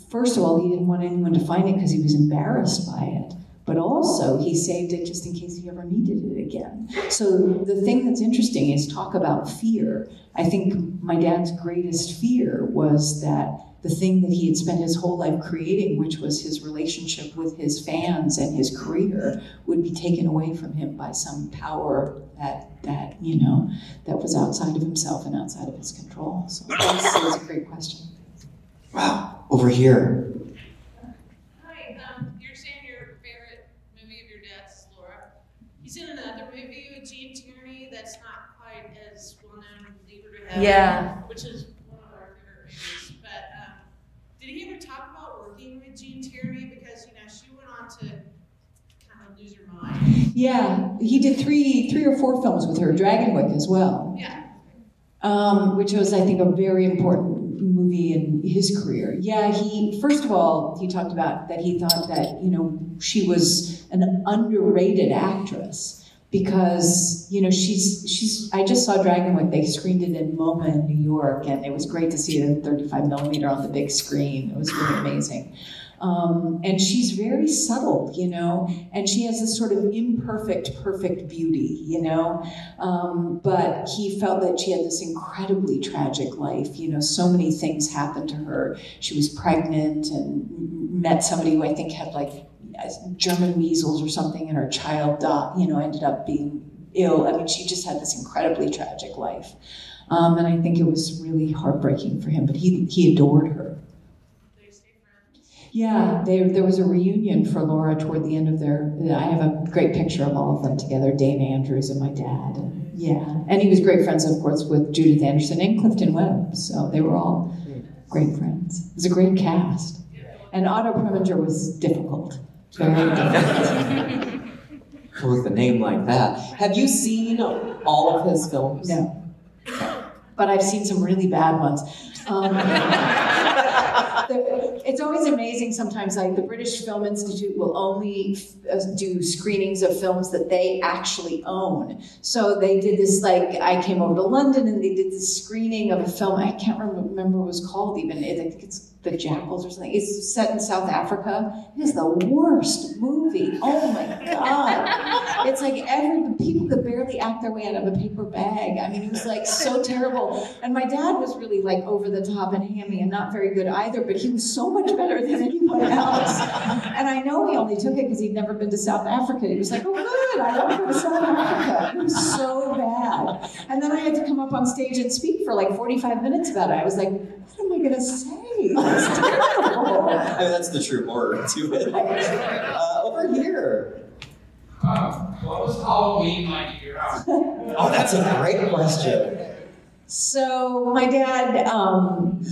First of all, he didn't want anyone to find it because he was embarrassed by it but also he saved it just in case he ever needed it again. So the thing that's interesting is talk about fear. I think my dad's greatest fear was that the thing that he had spent his whole life creating, which was his relationship with his fans and his career, would be taken away from him by some power that that you know that was outside of himself and outside of his control. So that's, that's a great question. Wow, over here. Hi, um, you're saying your favorite movie of your dad's is Laura. He's in another movie with Gene Tierney that's not quite as well known, Leave Her to Heaven, Yeah. which is one of our favorite movies. But um, did he ever talk about working with Gene Tierney? Because, you know, she went on to kind of lose her mind. Yeah, he did three three or four films with her, Dragonwyck as well. Yeah. um, which was, I think, a very important movie in his career. Yeah, he first of all he talked about that he thought that you know she was an underrated actress because you know she's she's. I just saw Dragonwyck. They screened it in MoMA in New York, and it was great to see it in 35 millimeter on the big screen. It was really amazing. Um, and she's very subtle, you know, and she has this sort of imperfect, perfect beauty, you know. Um, but he felt that she had this incredibly tragic life, you know, so many things happened to her. She was pregnant and met somebody who I think had like German measles or something, and her child, died, you know, ended up being ill. I mean, she just had this incredibly tragic life. Um, and I think it was really heartbreaking for him, but he, he adored her. Yeah, they, there was a reunion for Laura toward the end of their. I have a great picture of all of them together Dana Andrews and my dad. And, yeah, and he was great friends, of course, with Judith Anderson and Clifton Webb. So they were all great friends. It was a great cast. And Otto Preminger was difficult. With a name like that. Have you seen all of his films? No. But I've seen some really bad ones. Um, the- it's always amazing sometimes like the british film institute will only uh, do screenings of films that they actually own so they did this like i came over to london and they did this screening of a film i can't remember what it was called even i think it's the Jackals or something. It's set in South Africa. It is the worst movie. Oh my god! It's like every people could barely act their way out of a paper bag. I mean, it was like so terrible. And my dad was really like over the top and hammy and not very good either. But he was so much better than anyone else. And I know he only took it because he'd never been to South Africa. He was like, "Oh, good, I want to go to South Africa." It was so bad. And then I had to come up on stage and speak for like 45 minutes about it. I was like, "What am I going to say?" It's terrible. I mean, that's the true horror to it. Uh, over here. what was Halloween like at your house? Oh, that's a great question. So my dad, um,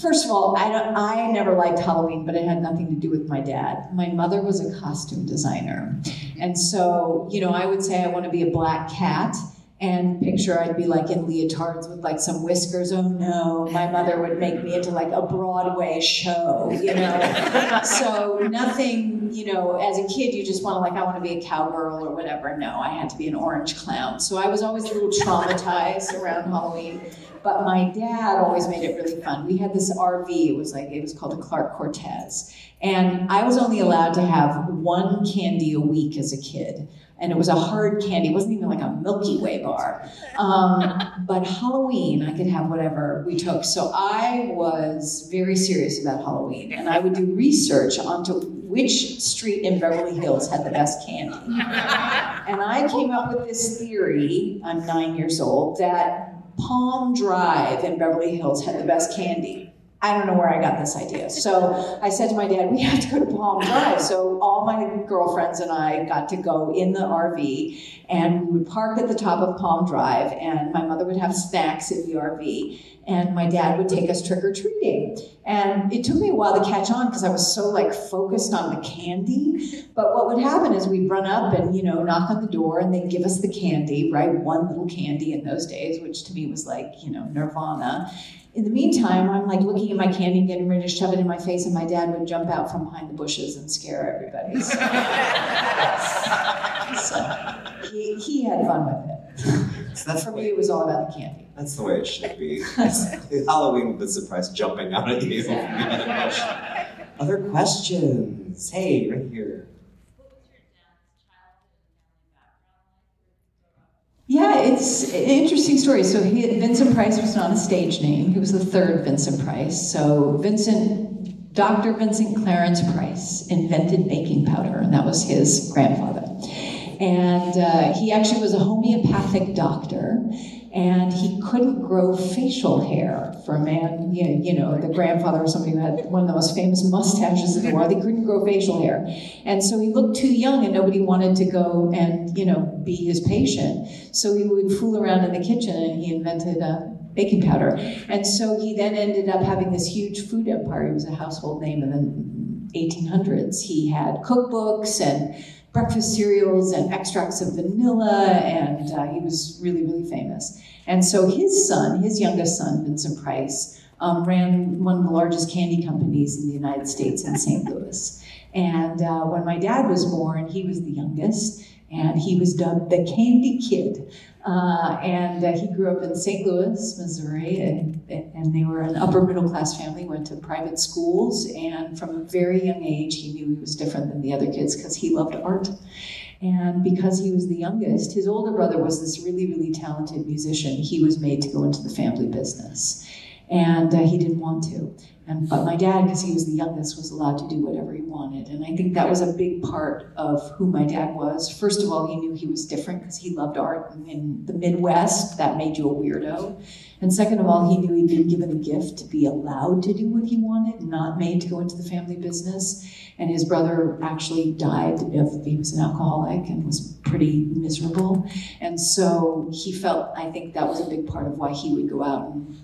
first of all, I don't, I never liked Halloween, but it had nothing to do with my dad. My mother was a costume designer, and so you know, I would say I want to be a black cat. And picture I'd be like in leotards with like some whiskers. Oh no, my mother would make me into like a Broadway show, you know. so nothing, you know, as a kid you just want to like I want to be a cowgirl or whatever. No, I had to be an orange clown. So I was always a little traumatized around Halloween. But my dad always made it really fun. We had this RV, it was like it was called a Clark Cortez. And I was only allowed to have one candy a week as a kid and it was a hard candy. It wasn't even like a Milky Way bar. Um, but Halloween, I could have whatever we took. So I was very serious about Halloween, and I would do research onto which street in Beverly Hills had the best candy. And I came up with this theory. I'm nine years old that Palm Drive in Beverly Hills had the best candy. I don't know where I got this idea. So I said to my dad, we have to go to Palm Drive. So all my girlfriends and I got to go in the RV and we would park at the top of Palm Drive and my mother would have snacks in the RV and my dad would take us trick or treating. And it took me a while to catch on because I was so like focused on the candy. But what would happen is we'd run up and, you know, knock on the door and they'd give us the candy, right? One little candy in those days, which to me was like, you know, nirvana. In the meantime, I'm like looking at my candy, getting ready to shove it in my face, and my dad would jump out from behind the bushes and scare everybody. So, so he, he had fun with it. So that's For me, it was all about the candy. That's the way it should be. Halloween with the surprise jumping out at you. Other questions? Hey, right here. Yeah, it's an interesting story. So he, Vincent Price was not a stage name. He was the third Vincent Price. So Vincent, Dr. Vincent Clarence Price invented baking powder, and that was his grandfather. And uh, he actually was a homeopathic doctor, and he couldn't grow facial hair for a man. You know, you know, the grandfather was somebody who had one of the most famous mustaches in the world. He couldn't grow facial hair, and so he looked too young, and nobody wanted to go and you know be his patient. So he would fool around in the kitchen, and he invented uh, baking powder. And so he then ended up having this huge food empire. He was a household name in the 1800s. He had cookbooks and breakfast cereals and extracts of vanilla, and uh, he was really, really famous. And so his son, his youngest son, Vincent Price, um, ran one of the largest candy companies in the United States in St. Louis. And uh, when my dad was born, he was the youngest, and he was dubbed the Candy Kid. Uh, and uh, he grew up in St. Louis, Missouri, and, and they were an upper middle class family, went to private schools, and from a very young age, he knew he was different than the other kids because he loved art. And because he was the youngest, his older brother was this really, really talented musician. He was made to go into the family business. And uh, he didn't want to. And, but my dad, because he was the youngest, was allowed to do whatever he wanted. And I think that was a big part of who my dad was. First of all, he knew he was different because he loved art. In the Midwest, that made you a weirdo. And second of all, he knew he'd been given a gift to be allowed to do what he wanted, not made to go into the family business. And his brother actually died of, he was an alcoholic and was pretty miserable. And so he felt, I think that was a big part of why he would go out and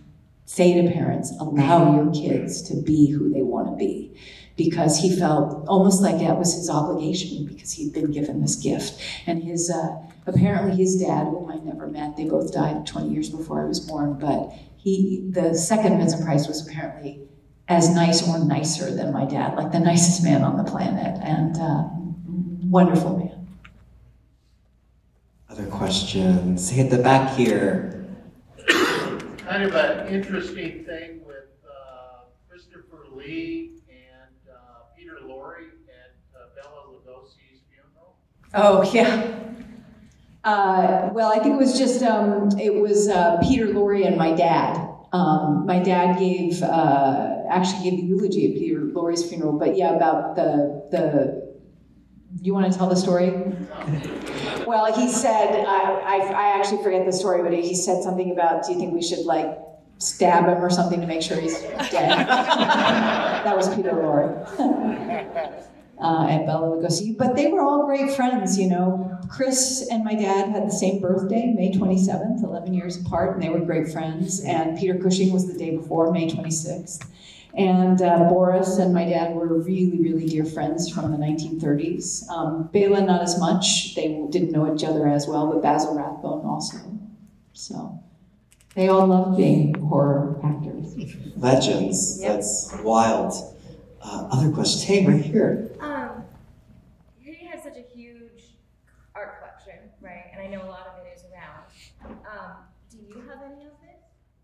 say to parents, allow your kids to be who they want to be. Because he felt almost like that was his obligation because he'd been given this gift. And his, uh, apparently his dad, whom I never met, they both died 20 years before I was born, but he, the second Vincent Price was apparently as nice or nicer than my dad, like the nicest man on the planet, and uh, wonderful man. Other questions? Hit the back here. Kind of an interesting thing with uh, Christopher Lee and uh, Peter Lorre at uh, Bela Lugosi's funeral. Oh, yeah. Uh, well, I think it was just, um, it was uh, Peter Lorre and my dad. Um, my dad gave, uh, actually gave the eulogy at Peter Lorre's funeral, but yeah, about the, the, you want to tell the story? Well, he said, I, I, I actually forget the story, but he said something about, do you think we should like stab him or something to make sure he's dead? that was Peter Lorre. uh, at Bela Lugosi. But they were all great friends, you know. Chris and my dad had the same birthday, May 27th, 11 years apart, and they were great friends. And Peter Cushing was the day before, May 26th. And uh, Boris and my dad were really, really dear friends from the 1930s. Um, Bela, not as much. They didn't know each other as well, but Basil Rathbone also. So they all loved being horror actors. Legends. That's wild. Uh, other questions? Hey, right here. Um, he has such a huge art collection, right? And I know a lot of it is around. Um, do you have any of it?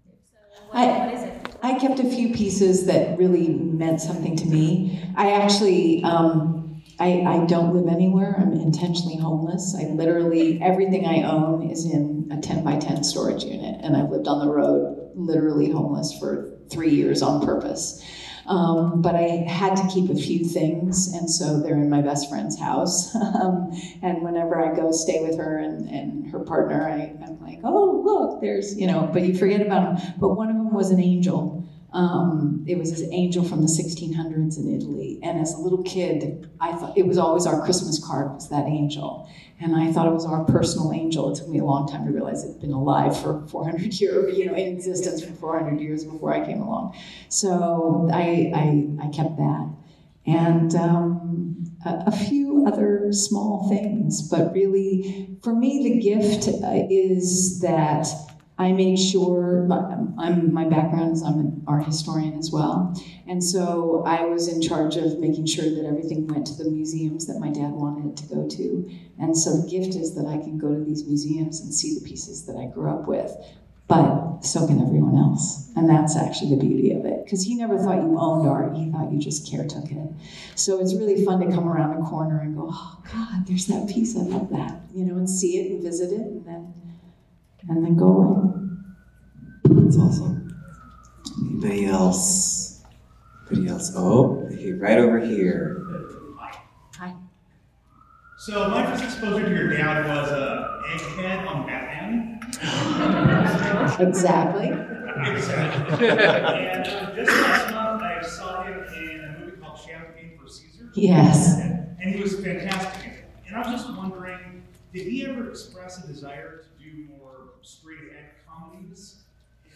If so, what, I- what is it? I kept a few pieces that really meant something to me. I actually, um, I, I don't live anywhere. I'm intentionally homeless. I literally, everything I own is in a 10 by 10 storage unit, and I've lived on the road, literally homeless for three years on purpose. Um, but I had to keep a few things, and so they're in my best friend's house. um, and whenever I go stay with her and, and her partner, I, I'm like, oh, look, there's, you know, but you forget about them. But one of them was an angel. Um, it was this angel from the 1600s in Italy. And as a little kid, I thought it was always our Christmas card was that angel. And I thought it was our personal angel. It took me a long time to realize it had been alive for 400 years, you know, in existence for 400 years before I came along. So I, I, I kept that. And um, a, a few other small things. But really, for me, the gift uh, is that I made sure, I'm, my background is I'm an art historian as well. And so I was in charge of making sure that everything went to the museums that my dad wanted it to go to. And so the gift is that I can go to these museums and see the pieces that I grew up with. But so can everyone else. And that's actually the beauty of it. Because he never thought you owned art, he thought you just caretook it. So it's really fun to come around a corner and go, oh, God, there's that piece. I love that. You know, and see it and visit it and then, and then go away. That's awesome. Anybody else? Anybody else? Oh, here, right over here. Hi. So my first exposure to your dad was uh, Egghead on Batman. Exactly. exactly. and uh, just last month, I saw him in a movie called Champagne for Caesar. Yes. And he was fantastic. And I was just wondering, did he ever express a desire to do more straight ahead comedies?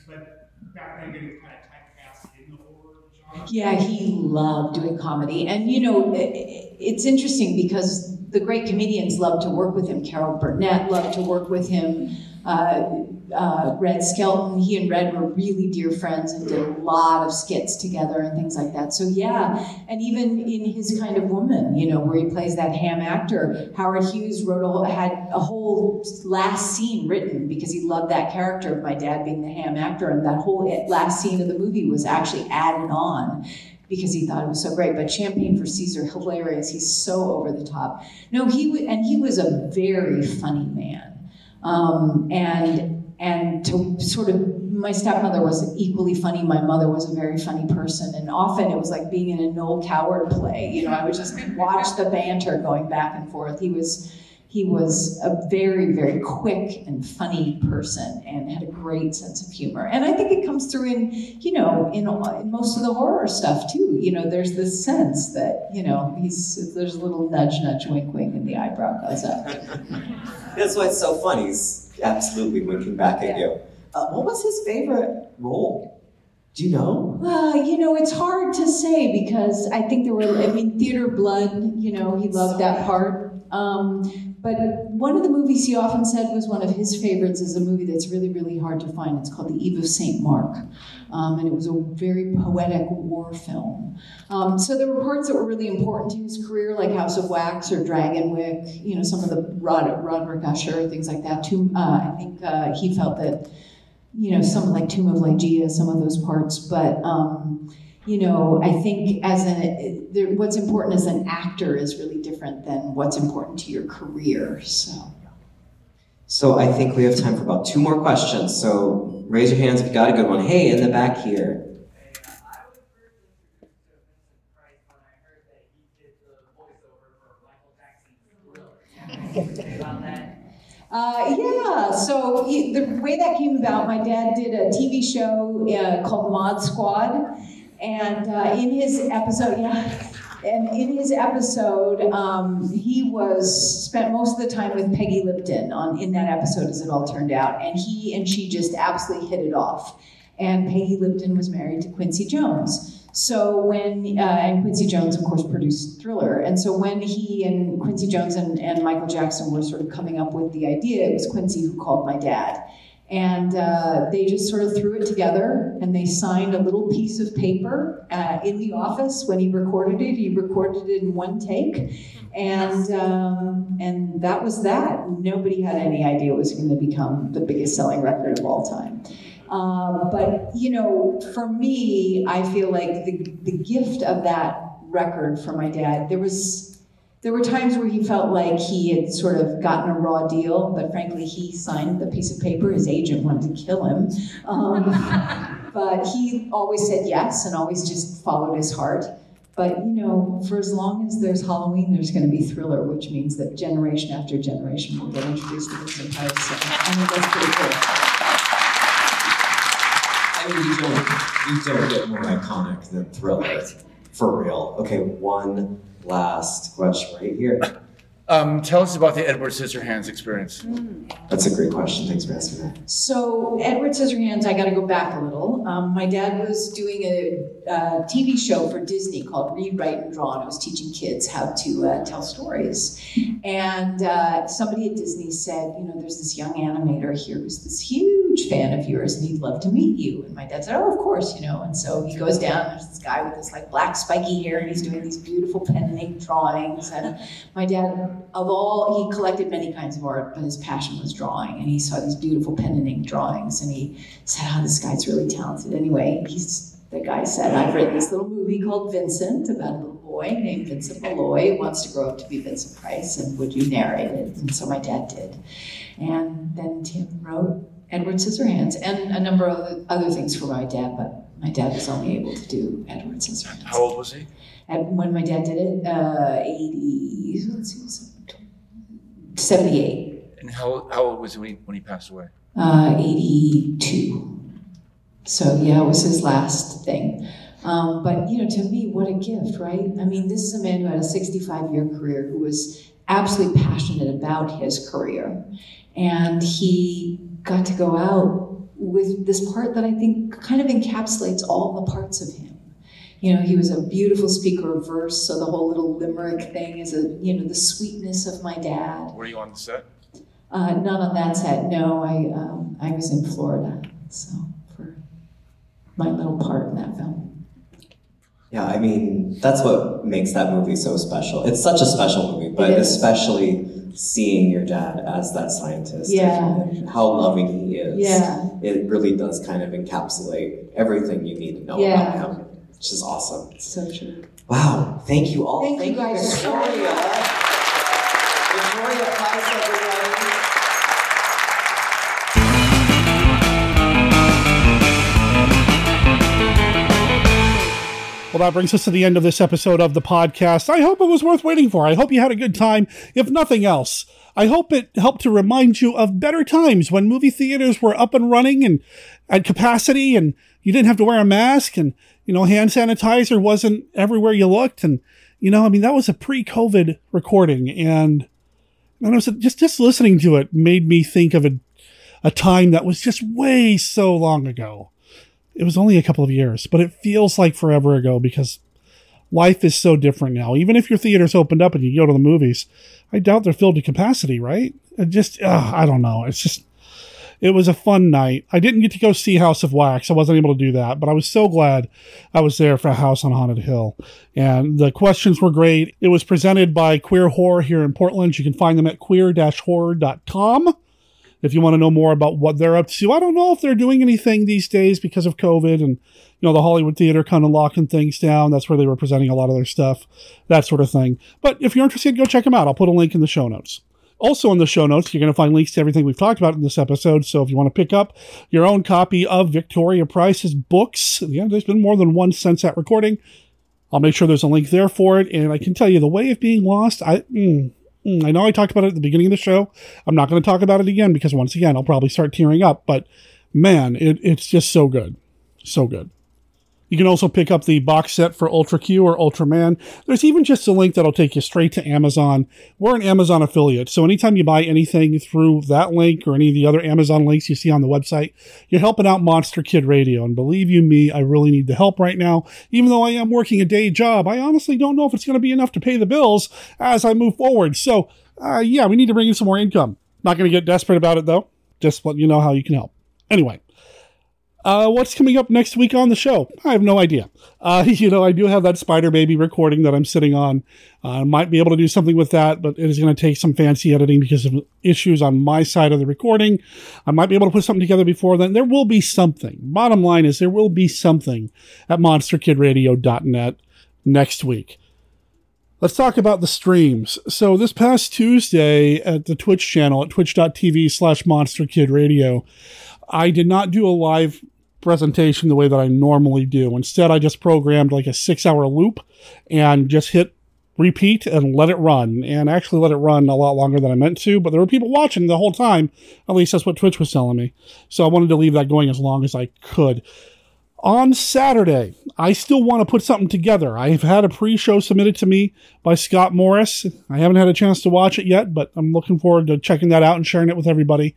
But back then, getting kind of typecast in the horror genre. Yeah, he loved doing comedy. And, you know, i- i- it's interesting because the great comedians loved to work with him. Carol Burnett loved to work with him. Uh, uh, Red Skelton, he and Red were really dear friends and did a lot of skits together and things like that. So, yeah, and even in his kind of woman, you know, where he plays that ham actor, Howard Hughes wrote a had a whole last scene written because he loved that character of my dad being the ham actor, and that whole last scene of the movie was actually added on because he thought it was so great. But Champagne for Caesar, hilarious. He's so over the top. No, he w- and he was a very funny man, um, and and to sort of my stepmother was equally funny. My mother was a very funny person, and often it was like being in a Noel Coward play. You know, I would just watch the banter going back and forth. He was he was a very very quick and funny person and had a great sense of humor and i think it comes through in you know in, in most of the horror stuff too you know there's this sense that you know he's there's a little nudge nudge wink wink and the eyebrow goes up That's why it's so funny. Absolutely winking back at you. Uh, what was his favorite role? Do you know? Well, you know, it's hard to say because I think there were, I mean, Theater Blood, you know, he loved that part. Um, but one of the movies he often said was one of his favorites is a movie that's really, really hard to find. It's called The Eve of St. Mark. Um, and it was a very poetic war film. Um, so there were parts that were really important to his career, like House of Wax or Dragonwyck, you know, some of the Rod, Roderick Usher, things like that. Tomb, uh, I think uh, he felt that you know, some like Tomb of Ligeia, some of those parts. But um, you know, I think as a there, what's important as an actor is really different than what's important to your career. So. So I think we have time for about two more questions. So raise your hands if you got a good one. Hey, in the back here. Uh, yeah, so he- the way that came about, my dad did a TV show uh, called Mod Squad, and uh, in his episode, yeah, and in his episode, um, he was spent most of the time with Peggy Lipton on in that episode, as it all turned out, and he and she just absolutely hit it off. And Peggy Lipton was married to Quincy Jones. So when uh, and Quincy Jones, of course, produced Thriller, and so when he and Quincy Jones and, and Michael Jackson were sort of coming up with the idea, it was Quincy who called my dad, and uh, they just sort of threw it together, and they signed a little piece of paper uh, in the office when he recorded it. He recorded it in one take, and um, and that was that. Nobody had any idea it was going to become the biggest selling record of all time. Um, but you know, for me, I feel like the the gift of that record for my dad, there was there were times where he felt like he had sort of gotten a raw deal, but frankly, he signed the piece of paper. His agent wanted to kill him, um, but he always said yes and always just followed his heart. But you know, for as long as there's Halloween, there's going to be Thriller, which means that generation after generation will get introduced to this entire set. I think that's pretty cool. I mean, you don't, you don't get more iconic than Thriller, for real. Okay, one last question right here. Um, tell us about the Edward Scissorhands experience. That's a great question. Thanks for asking that. So Edward Scissorhands, I got to go back a little. Um, my dad was doing a, a TV show for Disney called Read, Write, and Draw, and it was teaching kids how to uh, tell stories. And uh, somebody at Disney said, you know, there's this young animator here who's this huge fan of yours, and he'd love to meet you. And my dad said, oh, of course, you know. And so he goes down. There's this guy with this like black spiky hair, and he's doing these beautiful pen and ink drawings. And my dad of all, he collected many kinds of art, but his passion was drawing. And he saw these beautiful pen and ink drawings, and he said, "Oh, this guy's really talented." Anyway, he's the guy said, "I've written this little movie called Vincent about a little boy named Vincent Malloy who wants to grow up to be Vincent Price, and would you narrate it?" And so my dad did, and then Tim wrote Edward Scissorhands and a number of other, things for my dad, but my dad was only able to do Edward Scissorhands. How old was he? And when my dad did it, uh, 80, let's see, was it 78, And how, how old was he when he, when he passed away? uh, 82. So yeah, it was his last thing. Um, but you know, to me, what a gift, right? I mean, this is a man who had a 65 year career who was absolutely passionate about his career. And he got to go out with this part that I think kind of encapsulates all the parts of him. You know, he was a beautiful speaker of verse, so the whole little limerick thing is a, you know, the sweetness of my dad. Were you on the set? Uh, not on that set, no. I, um, I was in Florida, so for my little part in that film. Yeah, I mean, that's what makes that movie so special. It's such a special movie, but especially seeing your dad as that scientist. Yeah. and How loving he is. Yeah. It really does kind of encapsulate everything you need to know Yeah. about him, which is awesome. So true. Wow. Thank you all. Thank you guys. Victoria. Victoria Price, Well, that brings us to the end of this episode of the podcast. I hope it was worth waiting for. I hope you had a good time. If nothing else, I hope it helped to remind you of better times when movie theaters were up and running and at capacity and you didn't have to wear a mask and, you know, hand sanitizer wasn't everywhere you looked. And, you know, I mean, that was a pre COVID recording. And, and I was just, just listening to it made me think of a, a time that was just way so long ago it was only a couple of years, but it feels like forever ago because life is so different now. Even if your theater's opened up and you go to the movies, I doubt they're filled to capacity, right? It just, uh, I don't know. It's just, it was a fun night. I didn't get to go see House of Wax. I wasn't able to do that, but I was so glad I was there for House on Haunted Hill. And the questions were great. It was presented by Queer Horror here in Portland. You can find them at queer-horror.com. if you want to know more about what they're up to. I don't know if they're doing anything these days because of COVID and, you know, the Hollywood Theater kind of locking things down. That's where they were presenting a lot of their stuff, that sort of thing. But if you're interested, go check them out. I'll put a link in the show notes. Also, in the show notes, you're going to find links to everything we've talked about in this episode. So, if you want to pick up your own copy of Victoria Price's books, yeah, there's been more than one since that recording. I'll make sure there's a link there for it. And I can tell you, the way of being lost, I. Mm, Mm, I know I talked about it at the beginning of the show. I'm not going to talk about it again because once again, I'll probably start tearing up. But man, it, it's just so good. So good. You can also pick up the box set for Ultra Q or Ultraman. There's even just a link that'll take you straight to Amazon. We're an Amazon affiliate, so anytime you buy anything through that link or any of the other Amazon links you see on the website, you're helping out Monster Kid Radio. And believe you me, I really need the help right now. Even though I am working a day job, I honestly don't know if it's going to be enough to pay the bills as I move forward. So, uh, yeah, we need to bring in some more income. Not going to get desperate about it though. Just let you know how you can help. Anyway. Uh, what's coming up next week on the show? I have no idea. Uh, you know, I do have that Spider Baby recording that I'm sitting on. Uh, I might be able to do something with that, but it is going to take some fancy editing because of issues on my side of the recording. I might be able to put something together before then. There will be something. Bottom line is, there will be something at monsterkidradio.net next week. Let's talk about the streams. So this past Tuesday at the Twitch channel at twitch.tv slash monsterkidradio, I did not do a live presentation the way that I normally do. Instead, I just programmed like a six hour loop and just hit repeat and let it run and actually let it run a lot longer than I meant to. But there were people watching the whole time. At least that's what Twitch was telling me. So I wanted to leave that going as long as I could. On Saturday, I still want to put something together. I've had a pre show submitted to me by Scott Morris. I haven't had a chance to watch it yet, but I'm looking forward to checking that out and sharing it with everybody.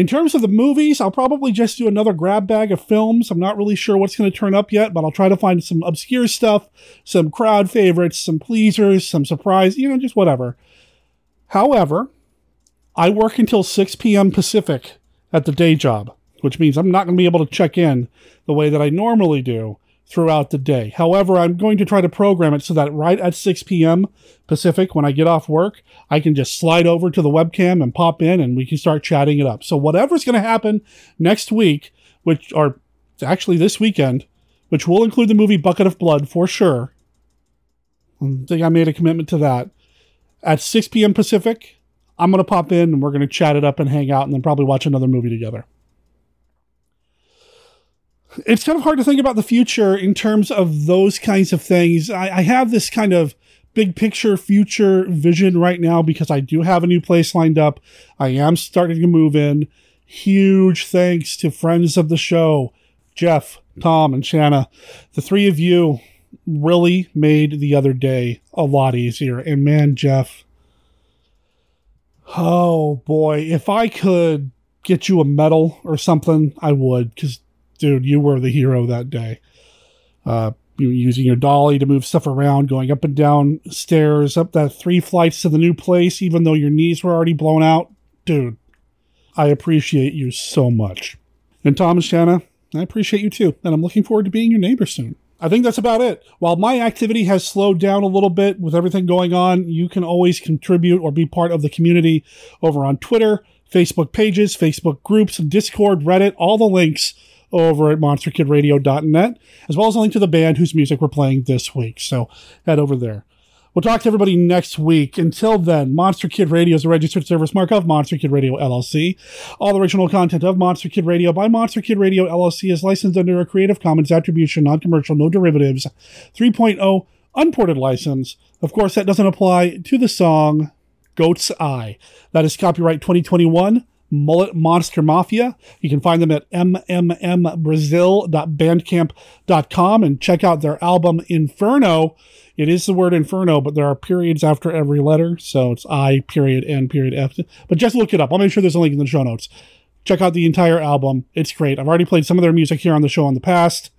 In terms of the movies, I'll probably just do another grab bag of films. I'm not really sure what's going to turn up yet, but I'll try to find some obscure stuff, some crowd favorites, some pleasers, some surprise, you know, just whatever. However, I work until 6 p.m. Pacific at the day job, which means I'm not going to be able to check in the way that I normally do throughout the day. However, I'm going to try to program it so that right at 6 p.m. Pacific, when I get off work, I can just slide over to the webcam and pop in and we can start chatting it up. So, whatever's going to happen next week, which are actually this weekend, which will include the movie Bucket of Blood for sure. I think I made a commitment to that. At 6 p.m. Pacific, I'm going to pop in and we're going to chat it up and hang out and then probably watch another movie together it's kind of hard to think about the future in terms of those kinds of things. I, I, have this kind of big picture future vision right now because I do have a new place lined up. I am starting to move in. Huge thanks to friends of the show, Jeff, Tom, and Shanna. The three of you really made the other day a lot easier. And man, Jeff, oh boy, if I could get you a medal or something, I would because dude, you were the hero that day. Uh, you using your dolly to move stuff around, going up and down stairs, up that three flights to the new place, even though your knees were already blown out. Dude, I appreciate you so much. And Thomas Shanna, I appreciate you too. And I'm looking forward to being your neighbor soon. I think that's about it. While my activity has slowed down a little bit with everything going on, you can always contribute or be part of the community over on Twitter, Facebook pages, Facebook groups, Discord, Reddit, all the links over at monsterkidradio.net, as well as a link to the band whose music we're playing this week. So head over there. We'll talk to everybody next week. Until then, Monster Kid Radio is a registered service mark of Monster Kid Radio LLC. All original content of Monster Kid Radio by Monster Kid Radio LLC is licensed under a Creative Commons Attribution, Non-Commercial, No Derivatives 3.0 Unported license. Of course, that doesn't apply to the song Goat's Eye. That is copyright 2021 Mullet Monster Mafia. You can find them at mmmbrazil.bandcamp.com and check out their album Inferno. It is the word Inferno, but there are periods after every letter, so it's I period N period F. But just look it up. I'll make sure there's a link in the show notes. Check out the entire album. It's great. I've already played some of their music here on the show in the past.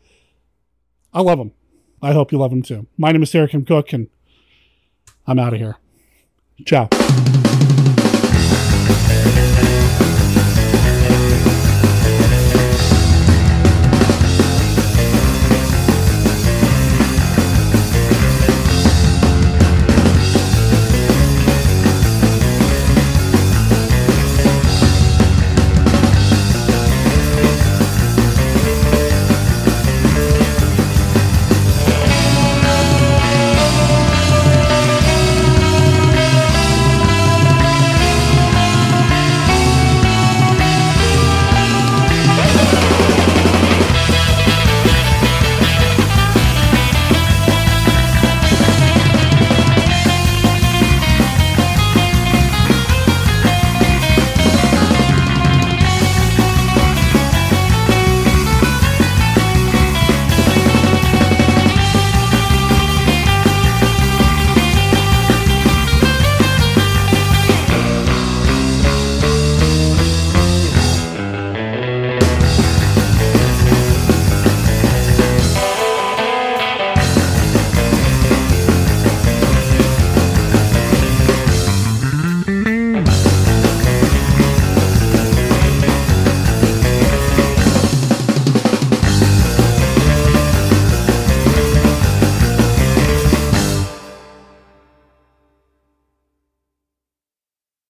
I love them. I hope you love them too. My name is Derek M. Koch, and I'm out of here. Ciao.